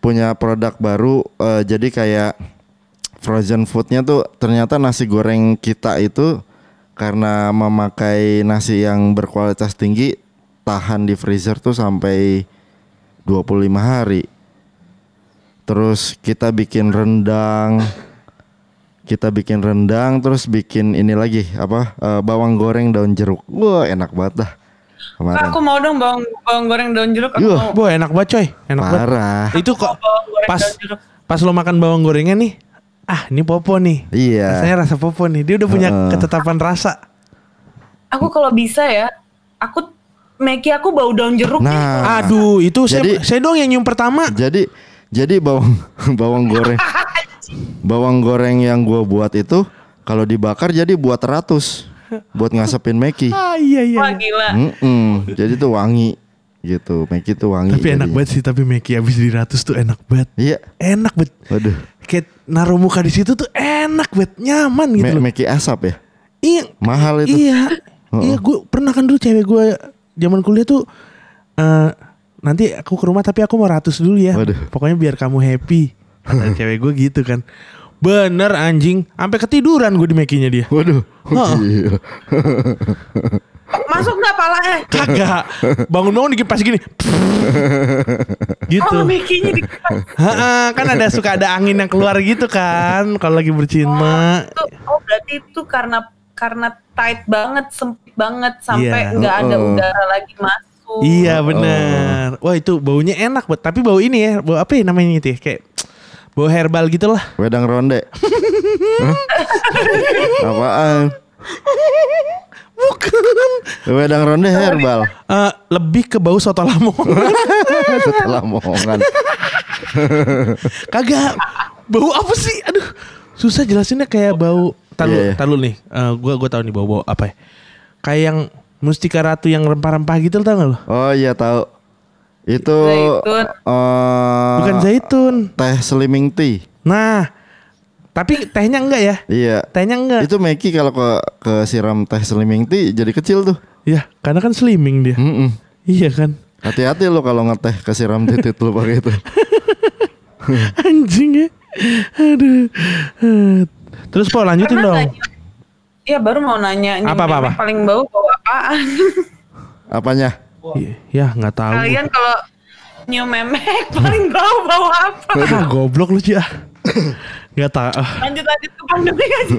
punya produk baru eh, jadi kayak frozen foodnya tuh ternyata nasi goreng kita itu karena memakai nasi yang berkualitas tinggi tahan di freezer tuh sampai 25 hari. Terus kita bikin rendang. Kita bikin rendang terus bikin ini lagi apa eh, bawang goreng daun jeruk. Wah, enak banget dah. Kemarin. Aku mau dong bawang, bawang goreng daun jeruk. Aku Yuh. mau. Boh enak banget coy, enak banget. Parah. Itu kok pas pas lo makan bawang gorengnya nih, ah ini Popo nih. Iya. Rasanya rasa Popo nih. Dia udah punya Heeh. ketetapan rasa. Aku kalau bisa ya, aku Meki aku bau daun jeruk. Nah, Aduh, itu saya Jadi- saya dong yang nyium pertama. Jadi jadi bawang bawang goreng bawang goreng yang gua buat itu kalau dibakar jadi buat ratus buat ngasepin Meki. Ah iya iya. Wah iya. gila. Mm-mm, jadi tuh wangi gitu. Meki tuh wangi. Tapi enak banget sih, tapi Meki abis di ratus tuh enak banget. Iya. Enak banget. Waduh. Kayak naruh muka di situ tuh enak banget, nyaman gitu Me-. Meki asap ya. Iya. Mahal itu. Iya. Iya, gue pernah kan dulu cewek gue zaman kuliah tuh eh nanti aku ke rumah tapi aku mau ratus dulu ya. Waduh. Pokoknya biar kamu happy. Kata cewek gue gitu kan. Bener anjing, sampai ketiduran gue di mekinya dia. Waduh. Gila. Masuk nggak palanya? Kagak. Bangun-bangun dikit pas gini. gitu. Oh Mekinya di Ha, kan ada suka ada angin yang keluar gitu kan kalau lagi bercinta. itu, oh berarti itu karena karena tight banget, sempit banget sampai Iya. nggak ada Oh. udara lagi masuk. Iya benar. Wah itu baunya enak buat tapi bau ini ya, bau apa ya namanya itu ya? Kayak bau herbal gitu lah. Wedang ronde. Hah? Apaan? Bukan. Wedang ronde herbal. Eh, lebih ke bau soto lamongan. Setelah momongan. Kagak. Bau apa sih? Aduh. Susah jelasinnya kayak bau Tahu Iya, iya. tahu nih. Eh, gua gua tahu nih bau-bau apa ya. Kayak yang Mustika Ratu yang rempah-rempah gitu tau gak lo? Oh iya tahu. Itu Zaitun. eh, Bukan zaitun. teh slimming tea. Nah, tapi tehnya enggak ya? Iya. Tehnya enggak. Itu Meki kalau ke ke siram teh slimming tea jadi kecil tuh. Iya, karena kan slimming dia. Mm-mm. Iya kan. Hati-hati lo kalau ngeteh kesiram titit lo pakai itu. Anjing ya. Aduh. Eh, Terus Po lanjutin Pernah dong. Iya baru mau nanya Apa, apa, apa? paling bau bau apaan? Apanya? Iya, Ya nggak tahu. Kalian kalau nyium memek paling bau bau apa? Ah, goblok lu Ci. ah. Nggak tahu. Ah, Lanjut lanjut ke pandemi aja.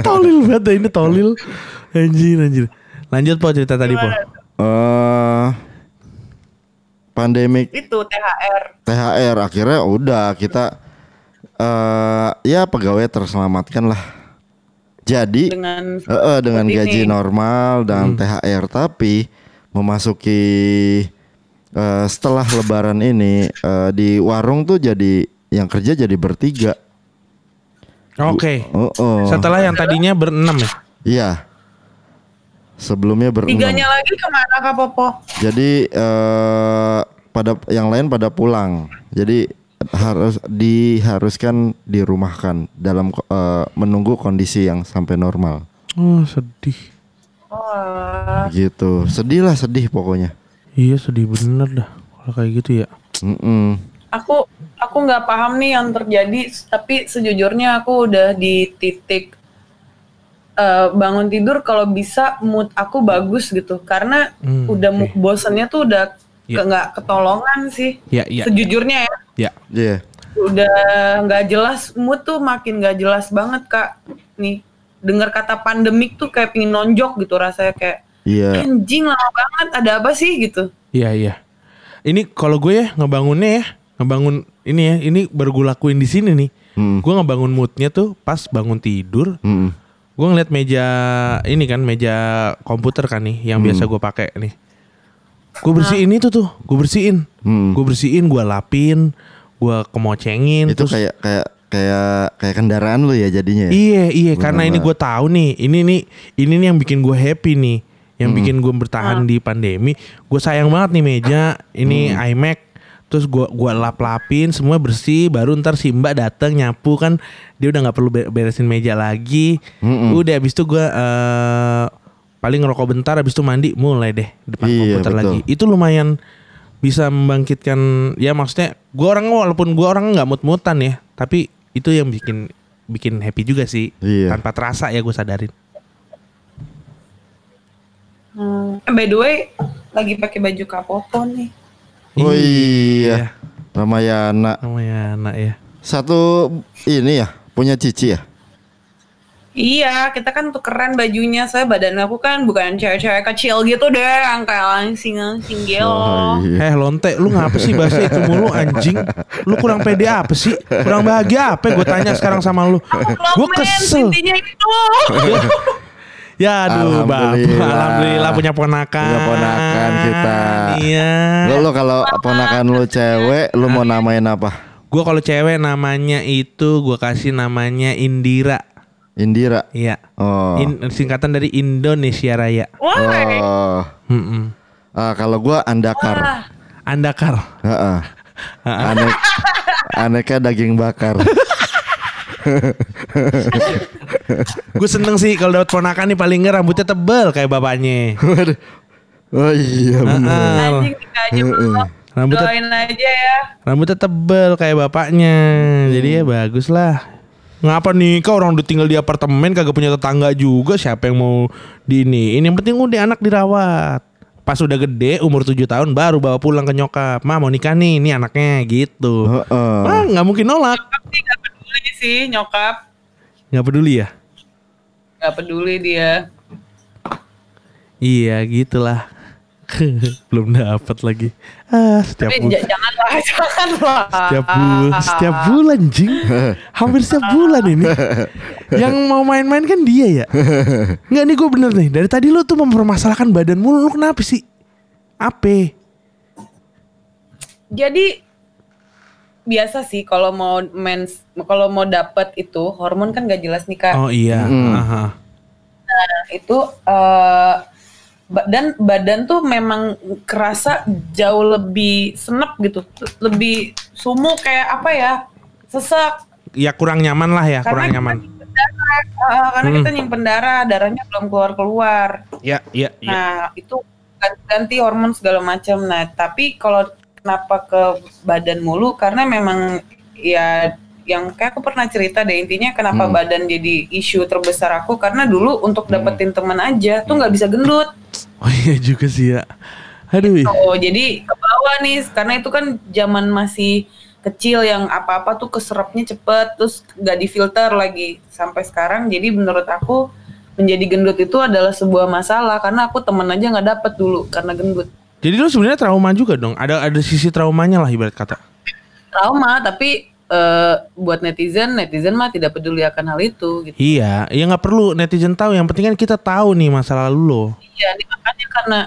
Tolil banget dah ini tolil. Anjir anjir. Lanjut Po cerita tadi Po. Eh pandemik Itu THR. THR akhirnya udah kita eh ya pegawai terselamatkan lah. Jadi Dengan eh, eh, dengan gaji ini. normal dan THR tapi memasuki eh, setelah lebaran ini eh, di warung tuh jadi yang kerja jadi bertiga. Oke. Oh, oh. Setelah yang tadinya berenam ya. Iya. Sebelumnya berenam. Tiganya lagi ke mana Kak Popo? Jadi eh pada yang lain pada pulang. Jadi harus diharuskan dirumahkan dalam eh, menunggu kondisi yang sampai normal. Oh sedih. Oh, Gitu. Sedih lah sedih pokoknya. Iya sedih bener dah. Kalau kayak gitu ya. Mm-mm. aku aku nggak paham nih yang terjadi, tapi sejujurnya aku udah di titik eh, bangun tidur kalau bisa mood aku bagus gitu, karena Hmm, udah mood bosennya tuh udah Iya. ke- nggak ketolongan sih. Ya iya. Sejujurnya ya, Ya. Iya. udah nggak jelas mood tuh makin nggak jelas banget kak. Nih dengar kata pandemik tuh kayak pingin nonjok gitu rasanya kayak Iya. anjing lama banget ada apa sih gitu. Iya iya. Ini kalau gue ya ngebangunnya ya, ngebangun ini ya, ini baru gue lakuin di sini nih. Mm. Gue ngebangun moodnya tuh pas bangun tidur. Mm-mm. Gue ngeliat meja ini kan meja komputer kan nih, yang biasa gue pakai nih. Gue bersihin itu tuh, gue bersihin, Hmm. gue bersihin, gue lapin, gue kemocengin. Itu terus kayak kayak kayak kayak kendaraan lu ya jadinya ya. Iya iya karena ini gue tahu nih ini nih ini nih yang bikin gue happy nih yang Hmm. bikin gue bertahan di pandemi gue sayang banget nih meja ini Hmm. iMac terus gue gua lap lapin semua bersih baru ntar si mbak datang nyapu kan dia udah nggak perlu be- beresin meja lagi Mm-mm. udah habis itu gue eh, paling ngerokok bentar habis itu mandi mulai deh depan Iya, komputer betul. lagi itu lumayan bisa membangkitkan ya maksudnya gue orang walaupun gue orang nggak mut-mutan ya tapi itu yang bikin bikin happy juga sih Iya. tanpa terasa ya gue sadarin Hmm. By the way, lagi pakai baju kapopo nih. Oh iya. Ramayana. namanya anak ya Satu ini ya, punya Cici ya? Iya, kita kan tukeran bajunya. Saya badan aku kan bukan cewek-cewek kecil gitu deh, yang kayak langsing-langsing gitu. Oh, iya. eh lonte lu ngapa sih bahasa itu mulu anjing lu kurang pede apa sih kurang bahagia apa gue tanya sekarang sama lu gue kesel intinya itu. ya aduh bapak Alhamdulillah. punya ponakan Punya ponakan kita. iya Lo, lo kalau ponakan lu cewek, lu mau namain apa? Gue kalau cewek namanya itu gue kasih namanya Indira. Indira. Iya. Oh. In- singkatan dari Indonesia Raya. Wah, Oh. Mm-mm. Ah, kalau gua Andakar. Andakar. Heeh. Anek aneka daging bakar. Gue seneng sih kalau dapat ponakan nih paling nggak rambutnya tebel kayak bapaknya. Waduh. Oh iya benar. anjing aja. Rambutnya aja ya. rambutnya tebel kayak bapaknya. Jadi ya bagus lah. Ngapa nih kau orang udah tinggal di apartemen kagak punya tetangga juga siapa yang mau di ini? Ini yang penting udah anak dirawat. Pas udah gede umur 7 tahun baru bawa pulang ke nyokap. Ma mau nikah nih, ini anaknya gitu. Heeh. Wah nggak mungkin nolak. Tapi gak peduli sih nyokap. Nggak peduli ya? Gak peduli dia. Iya gitulah. Belum dapat lagi. Ah setiap Tapi bulan. janganlah, janganlah. Setiap bulan, setiap bulan jing. Hampir setiap bulan ini. Yang mau main-main kan dia ya. Nggak nih gue bener nih. Dari tadi lu tuh mempermasalahkan badan mulu. Lu kenapa sih? Apa? Jadi biasa sih kalau mau mens kalau mau dapet itu hormon kan gak jelas nih kak. Oh iya. Mm. Aha. itu eh ba- dan badan tuh memang kerasa jauh lebih senep gitu, lebih sumuk kayak apa ya, sesak. Ya kurang nyaman lah ya, kurang kita nyaman. darah, eh, karena kita Hmm. nyimpen darah, darahnya belum keluar keluar. Ya, iya, iya. Nah itu ganti hormon segala macam. Nah tapi kalau kenapa ke badan mulu? Karena memang ya yang kayak aku pernah cerita deh intinya kenapa Hmm. badan jadi isu terbesar aku karena dulu untuk dapetin teman aja tuh nggak bisa gendut. Oh iya juga sih ya. Aduh. Oh jadi ke bawah nih karena itu kan zaman masih kecil yang apa-apa tuh keserapnya cepet terus nggak difilter lagi sampai sekarang jadi menurut aku menjadi gendut itu adalah sebuah masalah karena aku temen aja nggak dapet dulu karena gendut Jadi lu sebenarnya trauma juga dong. Ada ada sisi traumanya lah ibarat kata. trauma tapi eh, buat netizen netizen mah tidak peduli akan hal itu gitu Iya, ya nggak perlu netizen tahu. Yang penting kan kita tahu nih masa lalu lo. iya ini makanya karena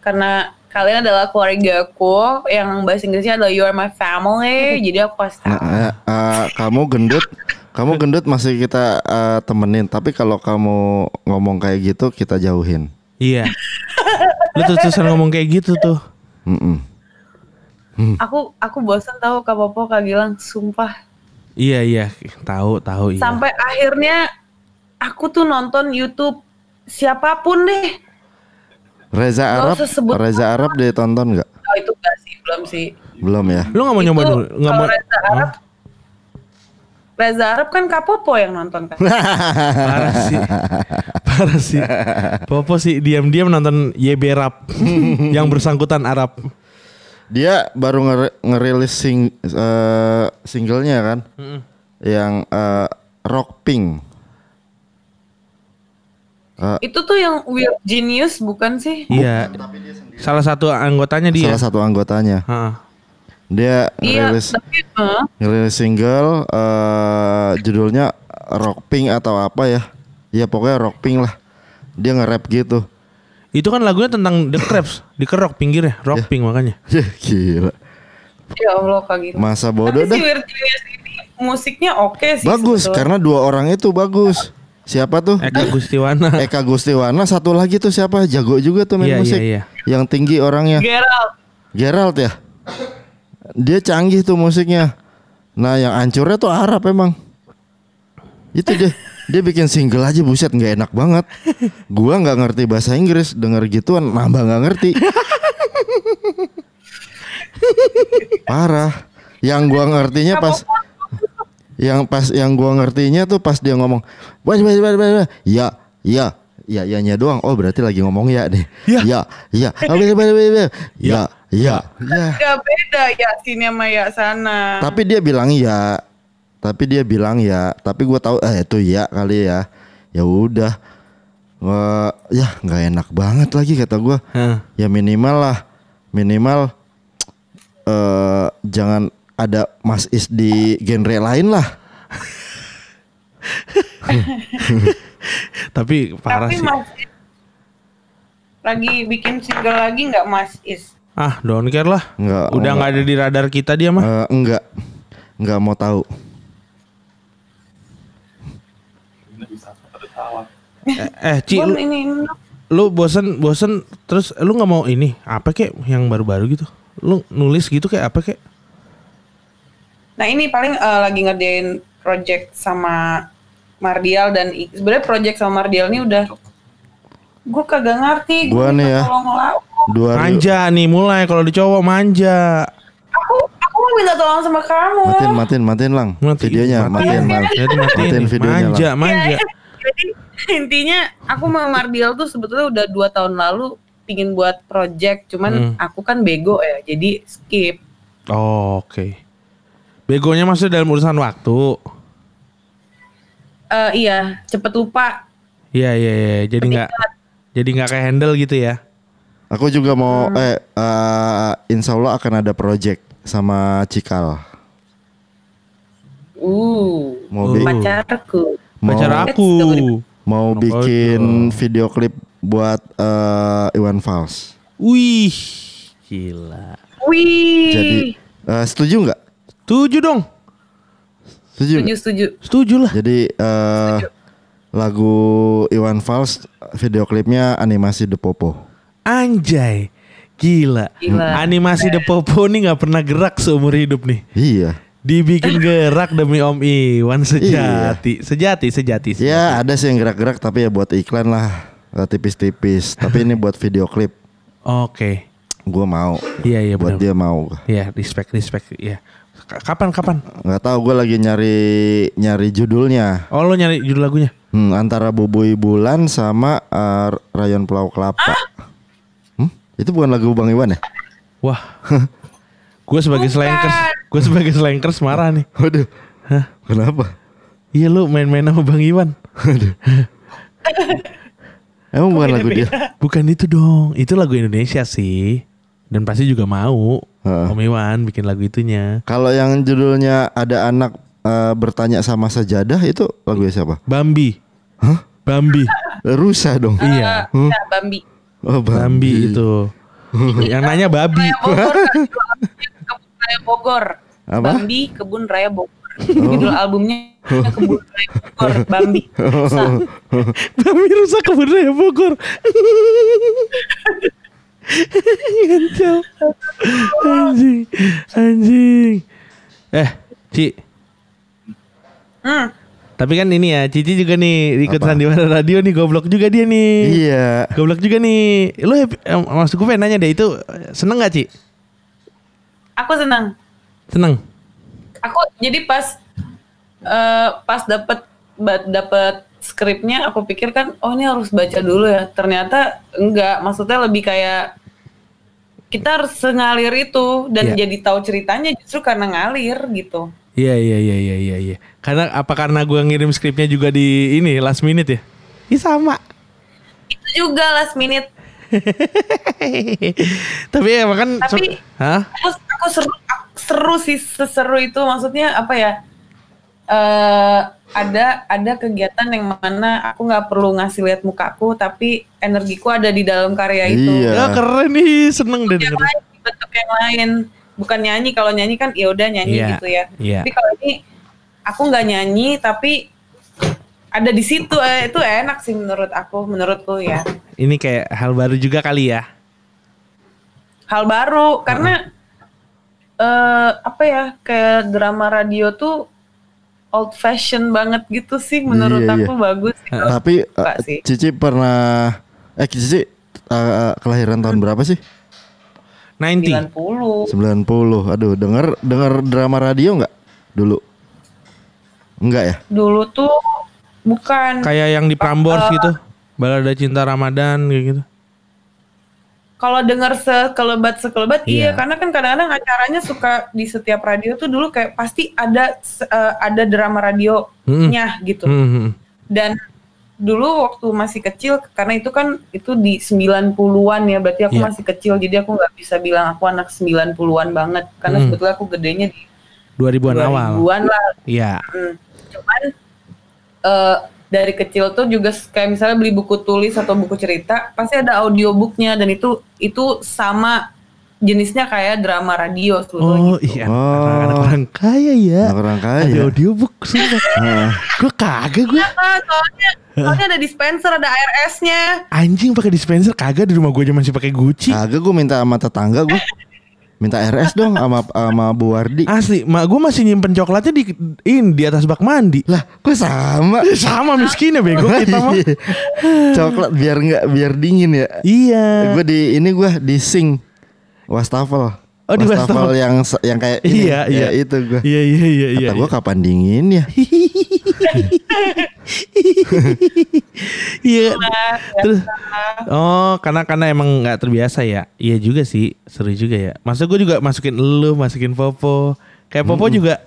karena kalian adalah keluargaku yang bahasa Inggrisnya adalah you are my family jadi aku pasti Nah, eh, eh, kamu gendut, kamu gendut masih kita eh, temenin. Tapi kalau kamu ngomong kayak gitu kita jauhin. Iya. lu terus terusan ngomong kayak gitu tuh. Mm-mm. aku aku bosan tahu kak Popo kak Gilang sumpah Iya iya, tahu tahu iya. sampai akhirnya aku tuh nonton YouTube siapa pun deh Reza Arab, Reza Arab ditonton nggak? oh itu enggak sih belum sih Belum ya. Lu nggak mau Itu nyoba dulu? Nggak mau? Reza Arab Reza Arab kan Kak Popo yang nonton kan Parah sih. Parah sih. Popo sih diam-diam nonton YB Rap yang bersangkutan Arab. Dia baru ngeri- ngerilis sing, eh, singlenya kan, yang eh, Rock Pink. itu tuh yang Weird Genius bukan sih Iya. Salah satu anggotanya dia. Salah satu anggotanya. Heeh. Dia iya ngerilis tapi eh, ngerilis single eh, judulnya Rock Pink atau apa ya? Ya pokoknya Rock Pink lah. Dia nge-rap gitu. Itu kan lagunya tentang The Crabs, dikerok pinggirnya, rock pink makanya. Ya gila. ya Allah Kak Gilang Masa bodoh tapi si dah. Weird Genius ini musiknya oke sih Bagus sebetulnya. karena dua orang itu bagus. Siapa tuh? Eka Gustiwana. Eka Gustiwana satu lagi tuh siapa? Jago juga tuh main Iya, musik. iya, iya. Yang tinggi orangnya. Gerald Gerald ya. Dia canggih tuh musiknya. Nah, yang hancurnya tuh Arab emang. Itu dia. Dia bikin single aja buset nggak enak banget. Gua nggak ngerti bahasa Inggris, denger gituan nambah nggak ngerti. Parah. Yang gua ngertinya pas yang pas yang gua ngertinya tuh pas dia ngomong, "Wah, wah, wah, wah, wah." ya, ya, ya, ya, nya doang. Oh, berarti lagi ngomong ya deh. Ya. Ya, ya, Oh, ya, ya, ya. Gak beda ya sini sama ya sana Tapi dia bilang ya, tapi dia bilang ya, tapi gua tahu eh itu ya kali ya. Ya udah, Wah, ya nggak enak banget lagi kata gua. Heeh. Ya minimal lah, minimal eh jangan ada Mas Is di genre lain lah. Tapi parah tapi sih. Mas Is lagi bikin single lagi nggak Mas Is Ah, don't care lah. Nggak, Udah nggak. nggak ada di radar kita dia mah. Eh, enggak, enggak mau tahu. Eh, eh Ci, Bon, lu, ini, ini lu bosen bosen terus lu nggak mau ini apa kek yang baru-baru gitu? Lu nulis gitu kayak apa kek? Nah ini paling eh, lagi ngerjain project sama Mardial dan sebenarnya project sama Mardial ini udah gue kagak ngerti. Gua minta nih ya. Dua Manja nih mulai kalau di cowok manja. Aku aku mau minta tolong sama kamu. matiin, matiin, matiin lang. Mati- Videonya, matiin, matiin. lang. Ya, itu matiin, Matiin nih. videonya Manja, lang. manja. Jadi intinya aku sama Mardial tuh sebetulnya udah dua tahun lalu pingin buat project, cuman Hmm. aku kan bego ya, jadi skip. Oh, Oke. Begonya maksudnya dalam urusan waktu. Eh iya, cepet lupa. Iya iya iya. Jadi nggak jadi nggak kayak handle gitu ya. Aku juga mau eh eh, insya Allah akan ada project sama Cikal. Uh, Mau Uh. pacarku. Mau Pacar aku. mau Oh, bikin video klip buat eh, Iwan Fals. Wih, gila. Wih. Jadi eh, setuju nggak? Tujuh dong. Setuju. setuju setuju. Setuju lah. Jadi eh, lagu Iwan Fals video klipnya animasi The Popo. Anjay. Gila. Gila. Animasi The Popo nih nggak pernah gerak seumur hidup nih. Iya. Dibikin gerak demi Om Iwan sejati. Sejati, sejati. sejati. Ya ada sih yang gerak-gerak tapi ya buat iklan lah eh, tipis-tipis. tapi ini buat video klip. Oke. Gue mau. Iya, iya buat benar. dia mau. Iya, respect, respect. Iya. Kapan, kapan? Nggak tahu gue lagi nyari nyari judulnya. Oh, lo nyari judul lagunya? Hmm, antara Bubui Bulan sama eh, Rayon Pulau Kelapa. Hmm? Itu bukan lagu Bang Iwan ya? Wah. gue sebagai Bukan. slankers, gue sebagai slankers marah nih. Waduh. Hah? Kenapa? Iya lu main-main sama Bang Iwan. Emang bukan lagu dia? Bukan itu dong, itu lagu Indonesia sih. Dan pasti juga mau Heeh. Om Iwan bikin lagu itunya. Kalau yang judulnya ada anak eh, bertanya sama sajadah itu lagu siapa? Bambi. Hah? Bambi. Rusa dong. Iya. Eh, nah, Bambi. Oh, Bambi itu. Yang nanya babi. Kebun Raya Bogor. Apa? Bambi Kebun Raya Bogor. Judul albumnya Kebun Raya Bogor. Bambi. Susah. Bambi rusak kebun raya Bogor. Ngancel. Anjing. Anjing. Eh, Ci. Hmm. Tapi kan ini ya, Cici juga nih ikut Apa? sandiwara radio nih, goblok juga dia nih. Iya. Goblok juga nih. Lu happy, eh, maksud gue nanya deh, itu seneng gak Ci? Aku senang. Seneng? Aku jadi pas eh, pas dapet dapet skripnya aku pikir kan oh ini harus baca dulu ya. Ternyata enggak. Maksudnya lebih kayak kita harus sengalir itu dan Iya. jadi tahu ceritanya justru karena ngalir gitu. Iya, iya, iya, iya, iya, iya. Karena apa karena gue ngirim skripnya juga di ini last minute ya? Iya sama. Itu juga last minute. Tapi ya kan Tapi- Hah? Aku, aku seru aku seru sih seseru itu maksudnya apa ya? eh ada ada kegiatan yang mana aku nggak perlu ngasih lihat mukaku tapi energiku ada di dalam karya itu. Iya. Ya keren nih, seneng deh Yang dengerin. lain bentuk yang lain bukan nyanyi kalau nyanyi kan ya udah nyanyi Iya, gitu ya. iya. Tapi kalau ini aku nggak nyanyi tapi ada di situ eh, itu enak sih menurut aku menurutku ya. Ini kayak hal baru juga kali ya. hal baru karena eh apa ya kayak drama radio tuh old fashion banget gitu sih menurut Iya, aku bagus sih. Tapi sih. Cici pernah eh Cici eh, kelahiran tahun berapa sih? 90. 90 90. Aduh, denger denger drama radio nggak dulu? Enggak ya? dulu tuh bukan Kayak yang di Prambors gitu. Balada Cinta Ramadan kayak gitu. kalau dengar sekelebat sekelebat Iya. iya. karena kan kadang-kadang acaranya suka di setiap radio tuh dulu kayak pasti ada eh, ada drama radionya gitu Hmm. dan dulu waktu masih kecil karena itu kan itu di 90-an ya berarti aku Iya. masih kecil jadi aku nggak bisa bilang aku anak 90-an banget karena Hmm. sebetulnya aku gedenya di 2000-an awal. 2000-an lah Iya. Hmm. cuman eh, dari kecil tuh juga kayak misalnya beli buku tulis atau buku cerita pasti ada audiobooknya dan itu itu sama jenisnya kayak drama radio Oh sebetulnya gitu. iya, Oh. anak orang kaya ya. Anak orang kaya. Ada audiobook sumpah. Heeh. gue kagak gue. Ah, soalnya soalnya ada dispenser ada ARS-nya Anjing pakai dispenser kagak di rumah gue aja masih pakai Gucci. Kagak gue minta sama tetangga gue. Minta RS dong sama sama Bu Wardi. Asli, mak gue masih nyimpen coklatnya di in di atas bak mandi. Lah, kok sama? Sama miskinnya bego kita mah. Iya. Coklat biar nggak biar dingin ya. Iya. Gue di ini gue di sing wastafel. Oh, di wastafel. yang yang kayak ini. Iya, iya. Ya, itu gue. Iya iya iya iya. Kata gue kapan dingin ya? Iya. Terus Oh, karena karena emang nggak terbiasa ya. Iya juga sih, seru juga ya. Masa gue juga masukin lu, masukin Popo. Kayak Popo juga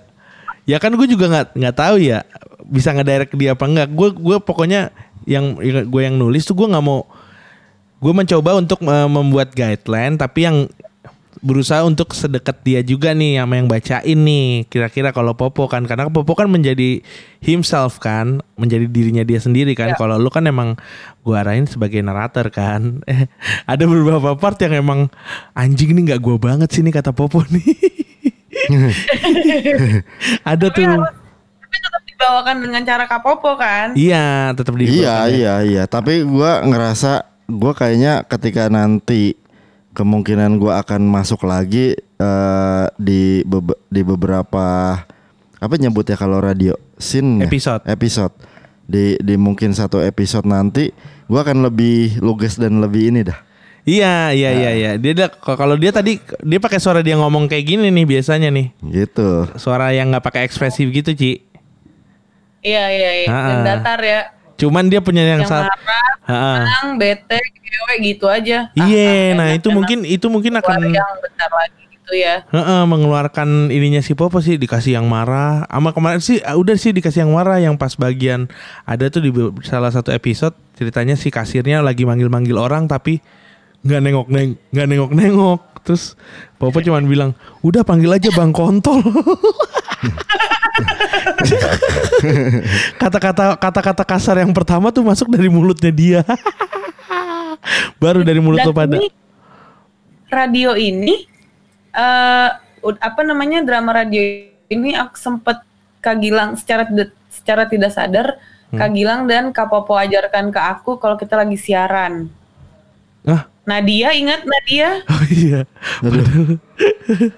Ya kan gue juga nggak nggak tahu ya bisa ngedirect dia apa enggak. Gue gue pokoknya yang gue yang nulis tuh gue nggak mau gue mencoba untuk eh, membuat guideline tapi yang berusaha untuk sedekat dia juga nih sama yang bacain nih. Kira-kira kalau Popo kan karena Popo kan menjadi himself kan, menjadi dirinya dia sendiri kan. Ya. Kalau lu kan emang gua arahin sebagai narator kan. Eh, ada beberapa part yang emang anjing nih nggak gua banget sih nih kata Popo nih. ada Tapi tuh. harus tapi tetap dibawakan dengan cara kapopo kan. Iya, tetap di Iya iya iya. Tapi gua ngerasa gua kayaknya ketika nanti kemungkinan gua akan masuk lagi eh, di bebe- di beberapa apa nyebutnya kalau radio scene nggak? Episode. episode di di mungkin satu episode nanti gua akan lebih lugas dan lebih ini dah. Iya, iya, iya, Nah. iya. Dia ada- kalau dia tadi dia pakai suara dia ngomong kayak gini nih biasanya nih. Gitu. Suara yang nggak pakai ekspresif gitu, Ci. Iya iya iya. Ah, ah. datar ya. Cuman dia punya yang, Yang saat marah, bete, gitu aja. Ah, Iya, ah, nah itu mungkin itu mungkin akan yang bentar lagi gitu ya. Heeh, mengeluarkan ininya si Popo sih dikasih yang marah. Sama kemarin sih ah, udah sih dikasih yang marah yang pas bagian ada tuh di salah satu episode ceritanya si kasirnya lagi manggil-manggil orang tapi nggak nengok neng nggak nengok nengok terus Popo cuman bilang udah panggil aja bang kontol kata-kata kata-kata kasar yang pertama tuh masuk dari mulutnya dia baru dari mulut Dan lo pada ini radio ini eh ud- apa namanya drama radio ini aku sempet Kak Gilang secara secara tidak sadar Hmm. Kak Gilang dan Kak Popo ajarkan ke aku kalau kita lagi siaran. ah Nadia ingat Nadia? oh iya Aduh.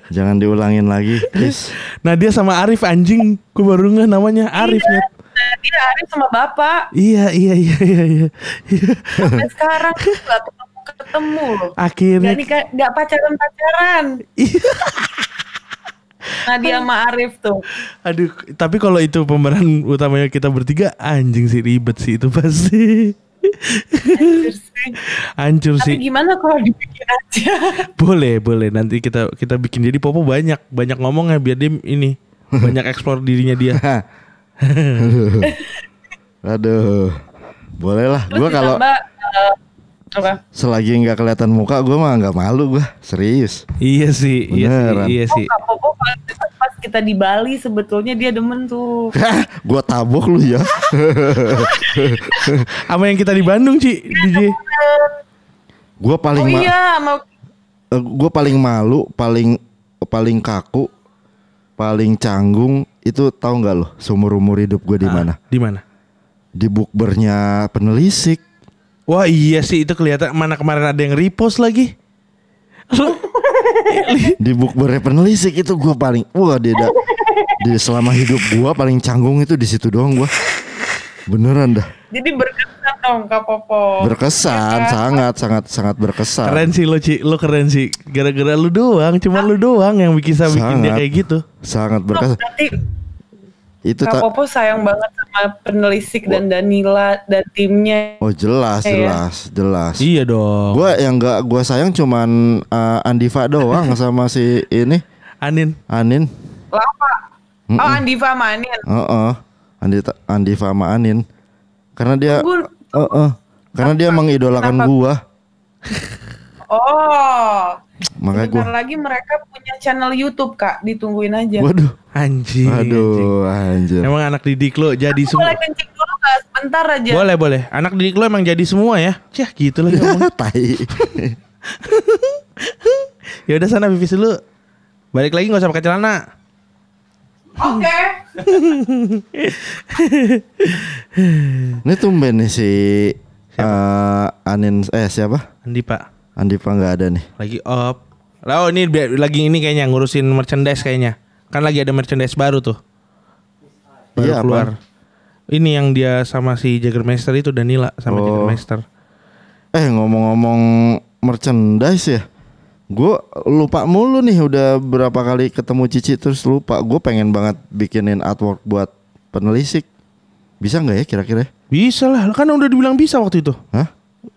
Jangan diulangin lagi, please. Nah dia sama Arif anjing Gue baru nggak namanya Arif Iya. Nyet. Nadia Arif sama bapak. Iya iya iya iya iya Iya. Sampai sekarang nggak ketemu ketemu loh. Akhirnya Gak, nikah, gak pacaran pacaran. Iya. Nadia sama Arif tuh. Aduh Tapi kalau itu pemeran utamanya kita bertiga Anjing sih ribet sih itu pasti Anjir sih. Hancur Tapi gimana kalau dibikin aja? Boleh boleh Nanti kita kita bikin Jadi Popo banyak Banyak ngomongnya Biar dia ini Banyak eksplor dirinya dia Aduh. Aduh. Boleh lah. Terus Gua kalau eh, apa? selagi nggak kelihatan muka gua mah nggak malu gua. Serius. Iya sih Iya sih Beneran. Iya sih Kak Popo pas pas kita di Bali sebetulnya dia demen tuh. gua tabok lu ya. Sama yang kita di Bandung Ci DJ gua paling Oh iya, mau eh, gua paling malu, paling paling kaku, paling canggung itu tahu nggak lo seumur umur hidup gue di mana? Di mana Di bukbernya penelisik. Wah iya sih itu kelihatan mana kemarin ada yang repost lagi. Di bukbernya penelisik itu gua paling wah dia da- di selama hidup gua paling canggung itu di situ doang gua. Beneran dah. jadi berkesan dong Kak Popo. Berkesan, kan? sangat sangat sangat berkesan. keren sih lo Ci, lo keren sih. Gara-gara lu doang, cuma lu doang yang bikin bisa bikin dia kayak gitu. Sangat berkesan. berarti Itu Kak tak Popo sayang banget sama penelisik dan Danila dan timnya. Oh jelas, Iya. jelas, jelas. Iya dong. Gua yang gak gua sayang cuman uh, Andiva doang sama si ini Anin. Anin. Lapa. Oh Andiva Manin. Heeh. Andi Andiva sama Anin. Karena dia Tunggu. Heeh. Karena dia mengidolakan Kenapa? gua. Oh. Makanya gua lagi mereka punya channel YouTube Kak, ditungguin aja. Waduh. Anjing. anjing. Aduh, anjir. Emang anak didik lo jadi Boleh semua. kencing dulu Kak, sebentar aja. Boleh boleh. Anak didik lo emang jadi semua ya. Cih gitu lagi ngomong. Tai. Ya udah sana pipis dulu. Balik lagi nggak usah pakai celana. Oke. Ini tumben nih si eh, Anin eh siapa? Andi Pak. Andiva nggak ada nih. Lagi op. Oh ini lagi ini kayaknya ngurusin merchandise kayaknya. Kan lagi ada merchandise baru tuh. Baru Iya, keluar. apaan? Ini yang dia sama si Jagermeister itu Danila sama Oh. Jagermeister. Eh ngomong-ngomong merchandise ya, gue lupa mulu nih udah berapa kali ketemu Cici terus lupa. Gue pengen banget bikinin artwork buat penelisik. Bisa nggak ya kira-kira? Bisa lah, kan udah dibilang bisa waktu itu. Hah?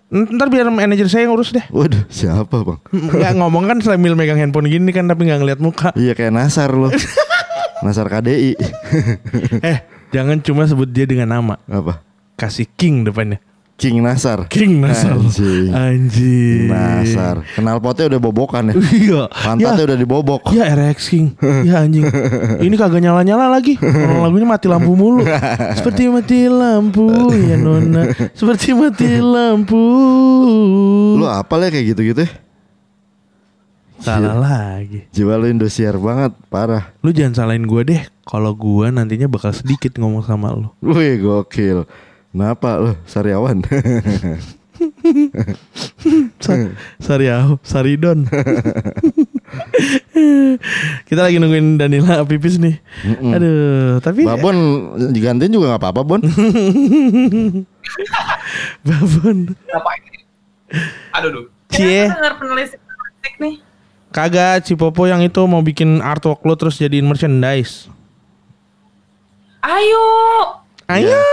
Ntar biar manajer saya yang urus deh. Waduh siapa bang? Nggak ngomong kan sambil megang handphone gini kan tapi nggak ngeliat muka. iya kayak Nasar loh. Nasar KDI. eh, jangan cuma sebut dia dengan nama. Apa? Kasih King depannya. King Nasar. King Nasar. Anjing. Anjing. Nasar. Kenal potnya udah bobokan ya. Iya. Pantatnya Ya. udah dibobok. Ya RX King Ya anjing Ini kagak nyala-nyala lagi Orang lagunya mati lampu mulu Seperti mati lampu Ya nona Seperti mati lampu Lu apa ya kayak gitu-gitu ya? Salah lagi Jiwa lu Indosiar banget, parah. Lu jangan salahin gue deh Kalau gue nantinya bakal sedikit ngomong sama lu Wih gokil. Kenapa lu Sariawan? Sa Sariau Saridon Kita lagi nungguin Danila pipis nih Aduh Tapi Babon digantiin juga nggak apa-apa Bon. Babon Ngapain? Aduh, duh. Cie. Denger penulis nih. Kagak Cipopo yang itu mau bikin artwork lu Terus jadiin merchandise Ayo, Ayo ya,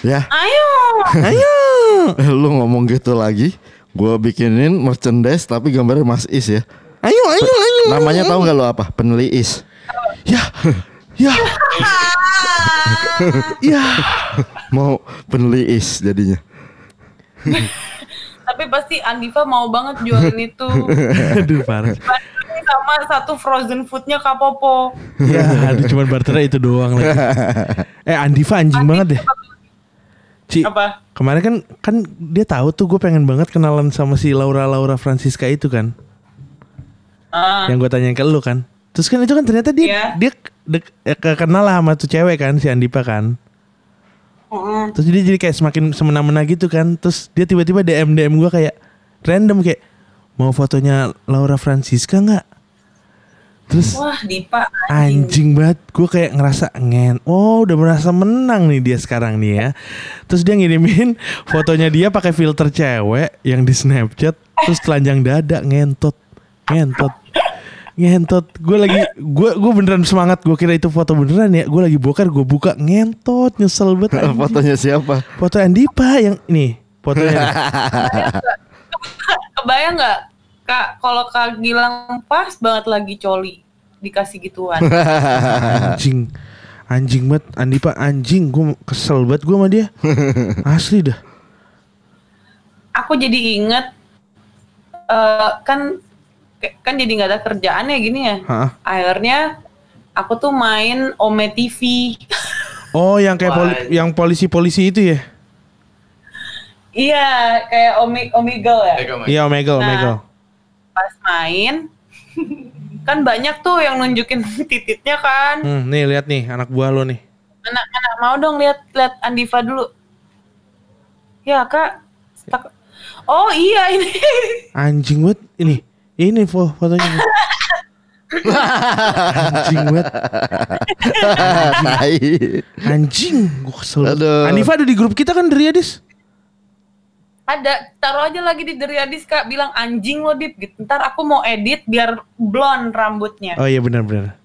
ayo. Ayo lu ngomong gitu lagi. Gua bikinin merchandise tapi gambarnya Mas Is ya. Ayo ayo ayo Namanya tahu nggak lu apa? Peneli Is. Ya Ya Ya Mau peneli Is jadinya. Tapi pasti Andiva mau banget jualin itu. Aduh parah sama satu frozen foodnya Kak Popo. Ya aduh cuman barternya itu doang lagi Eh Andiva anjing banget deh Ci Apa? Kemarin kan kan dia tahu tuh gue pengen banget kenalan sama si Laura Laura Francisca itu kan Ah, yang gue tanyain ke lu kan terus kan itu kan ternyata dia Iya. dia dek, eh, ke- kenal lah sama tuh cewek kan si Andipa kan mm-mm. terus dia jadi kayak semakin semena-mena gitu kan terus dia tiba-tiba DM DM gue kayak random kayak mau fotonya Laura Francisca nggak terus Wah, Dipa anjing. anjing banget gue kayak ngerasa ngen oh udah merasa menang nih dia sekarang nih ya terus dia ngirimin fotonya dia pakai filter cewek yang di Snapchat terus telanjang dada ngentot ngentot ngentot gue lagi gue gue beneran semangat gue kira itu foto beneran ya gue lagi bokar gue buka ngentot nyesel banget anjing. Fotonya siapa? foto Andipa yang ini fotonya Kebayang nggak Kak, kalau Kak Gilang pas banget lagi coli dikasih gituan. anjing anjing banget Andipa anjing gue kesel banget gue sama dia asli dah Aku jadi inget eh, kan kan jadi nggak ada kerjaan ya gini ya. Hah? Akhirnya aku tuh main Ome TV. Oh yang kayak poli- yang polisi-polisi itu ya? iya, kayak Omi Omegle ya. Iya Omegle, Nah. Omegle. Pas main kan banyak tuh yang nunjukin tititnya kan. Hmm, nih lihat nih anak buah lo nih. Anak anak mau dong lihat lihat Andiva dulu. Ya kak. Stak- Oh iya ini. Anjing banget ini. Ini fo fotonya. Anjing banget. Tai. Anjing, gue kesel. Aduh. Anifa ada di grup kita kan dari Adis. Ada taruh aja lagi di Deriadis kak bilang anjing lo dip gitu. Ntar aku mau edit biar blonde rambutnya. Oh iya benar-benar.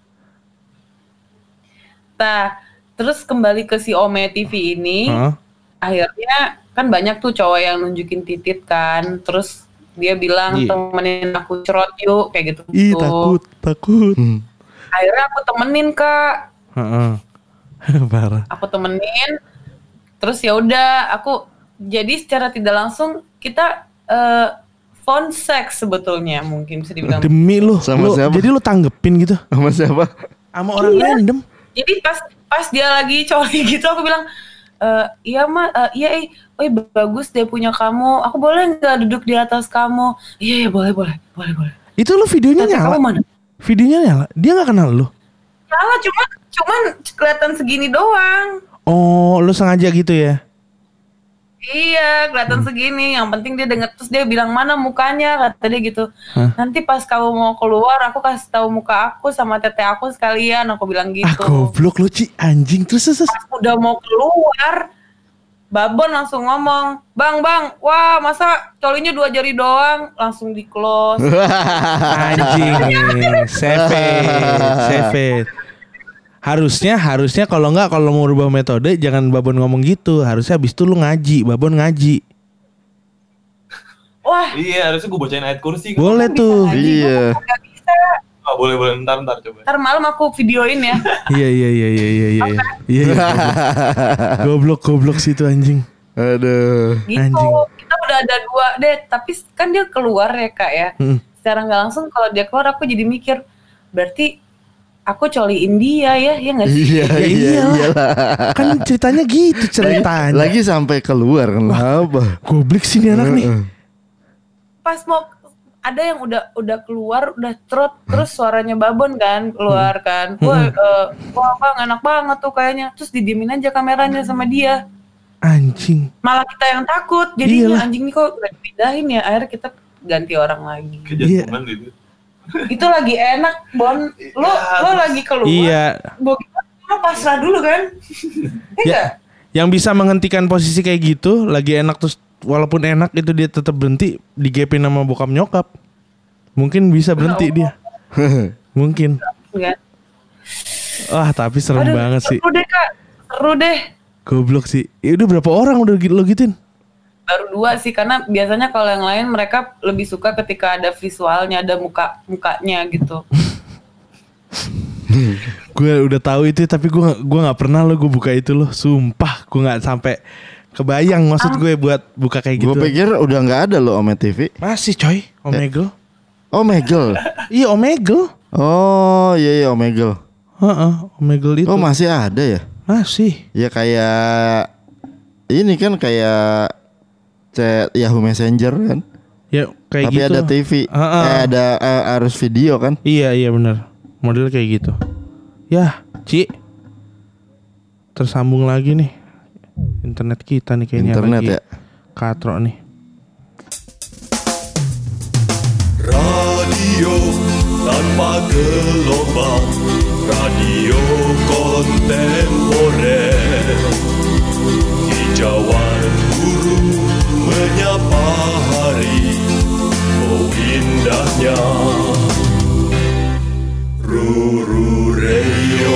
Nah terus kembali ke si Ome TV ini. Heeh. Akhirnya kan banyak tuh cowok yang nunjukin titit kan. Terus dia bilang Iya. temenin aku cerot yuk kayak gitu. Ih takut, takut. Hmm. Akhirnya aku temenin kak. Heeh. Parah. aku temenin terus ya udah aku jadi secara tidak langsung kita eh phone sex sebetulnya mungkin bisa dibilang Demi lu, Sama lu- siapa? jadi lu tanggepin gitu Sama siapa? sama orang Iya. random. jadi pas pas dia lagi coli gitu aku bilang "Eh, iya mah eh, iya eh oh iya, bagus deh punya kamu aku boleh nggak duduk di atas kamu iya iya boleh boleh boleh boleh Itu lu videonya kamu nyala. mana Videonya nyala. Dia nggak kenal lu. salah cuman cuman kelihatan segini doang Oh, lu sengaja gitu ya? Iya, kelihatan segini. Yang penting dia denger terus dia bilang mana mukanya kata dia gitu. Hah? Nanti pas kamu mau keluar, aku kasih tahu muka aku sama tete aku sekalian. Aku bilang gitu. Ah goblok lu Ci anjing terus terus. terus. Pas udah mau keluar, Babon langsung ngomong, bang bang, wah masa colinya dua jari doang, langsung di close. Anjing, save it, save it. Harusnya, harusnya kalau nggak kalau mau rubah metode jangan Babon ngomong gitu. Harusnya habis itu lu ngaji, Babon ngaji. wah, Iya, harusnya gue bacain ayat kursi. kan. Boleh bisa tuh. ngaji, Iya. Oh, boleh, boleh. Ntar, ntar coba. Ntar malam aku videoin ya. Iya iya iya iya iya iya. Iya. iya, goblok. Goblok goblok sih itu anjing. Aduh. gitu Anjing. kita udah ada dua deh tapi kan dia keluar ya kak ya Hmm. secara nggak langsung kalau dia keluar aku jadi mikir berarti aku coliin dia ya ya nggak sih Iya, Ya iya, iyalah. iyalah. Kan ceritanya gitu ceritanya. Lagi sampai keluar kenapa? Goblok sih ini anak nih. Pas mau ada yang udah udah keluar udah trot terus suaranya babon kan keluar kan wah eh, wah bang enak banget tuh kayaknya terus didiemin aja kameranya sama dia Anjing. malah kita yang takut jadi anjing nih kok udah dipindahin ya akhirnya kita ganti orang lagi Kejantungan gitu. Itu lagi enak bon lo lo lagi keluar Iya. Lo pasrah dulu kan Ya, iya yang bisa menghentikan posisi kayak gitu lagi enak terus walaupun enak itu dia tetap berhenti digepin sama bokap nyokap. Mungkin bisa berhenti dia. Mungkin. Enggak. Wah, tapi serem Aduh, banget sih. seru deh kak seru deh Goblok sih. Ya udah berapa orang udah gitu- lo gituin? Baru dua sih karena biasanya kalau yang lain mereka lebih suka ketika ada visualnya ada muka mukanya gitu Gue udah tahu itu tapi gue gak, gua nggak pernah lo gue buka itu loh. Sumpah gue nggak sampai kebayang maksud gue buat buka kayak gitu. Gue pikir udah nggak ada loh Ome TV. Masih coy, Omegle. Oh Megel. Iya Omegle. Oh iya iya Omegle. Heeh, Omegle itu. Oh masih ada ya? Masih. Ya kayak ini kan kayak chat Yahoo Messenger kan. Ya kayak Tapi gitu. Tapi ada TV, uh, uh. Eh, ada eh, uh, arus video kan? Iya iya benar. Model kayak gitu. Ya, Ci. Tersambung lagi nih. Internet kita nih kayaknya Internet lagi. ya. Katro nih. Radio tanpa gelombang, radio kontemporer. Hijauan 냐 루루레요.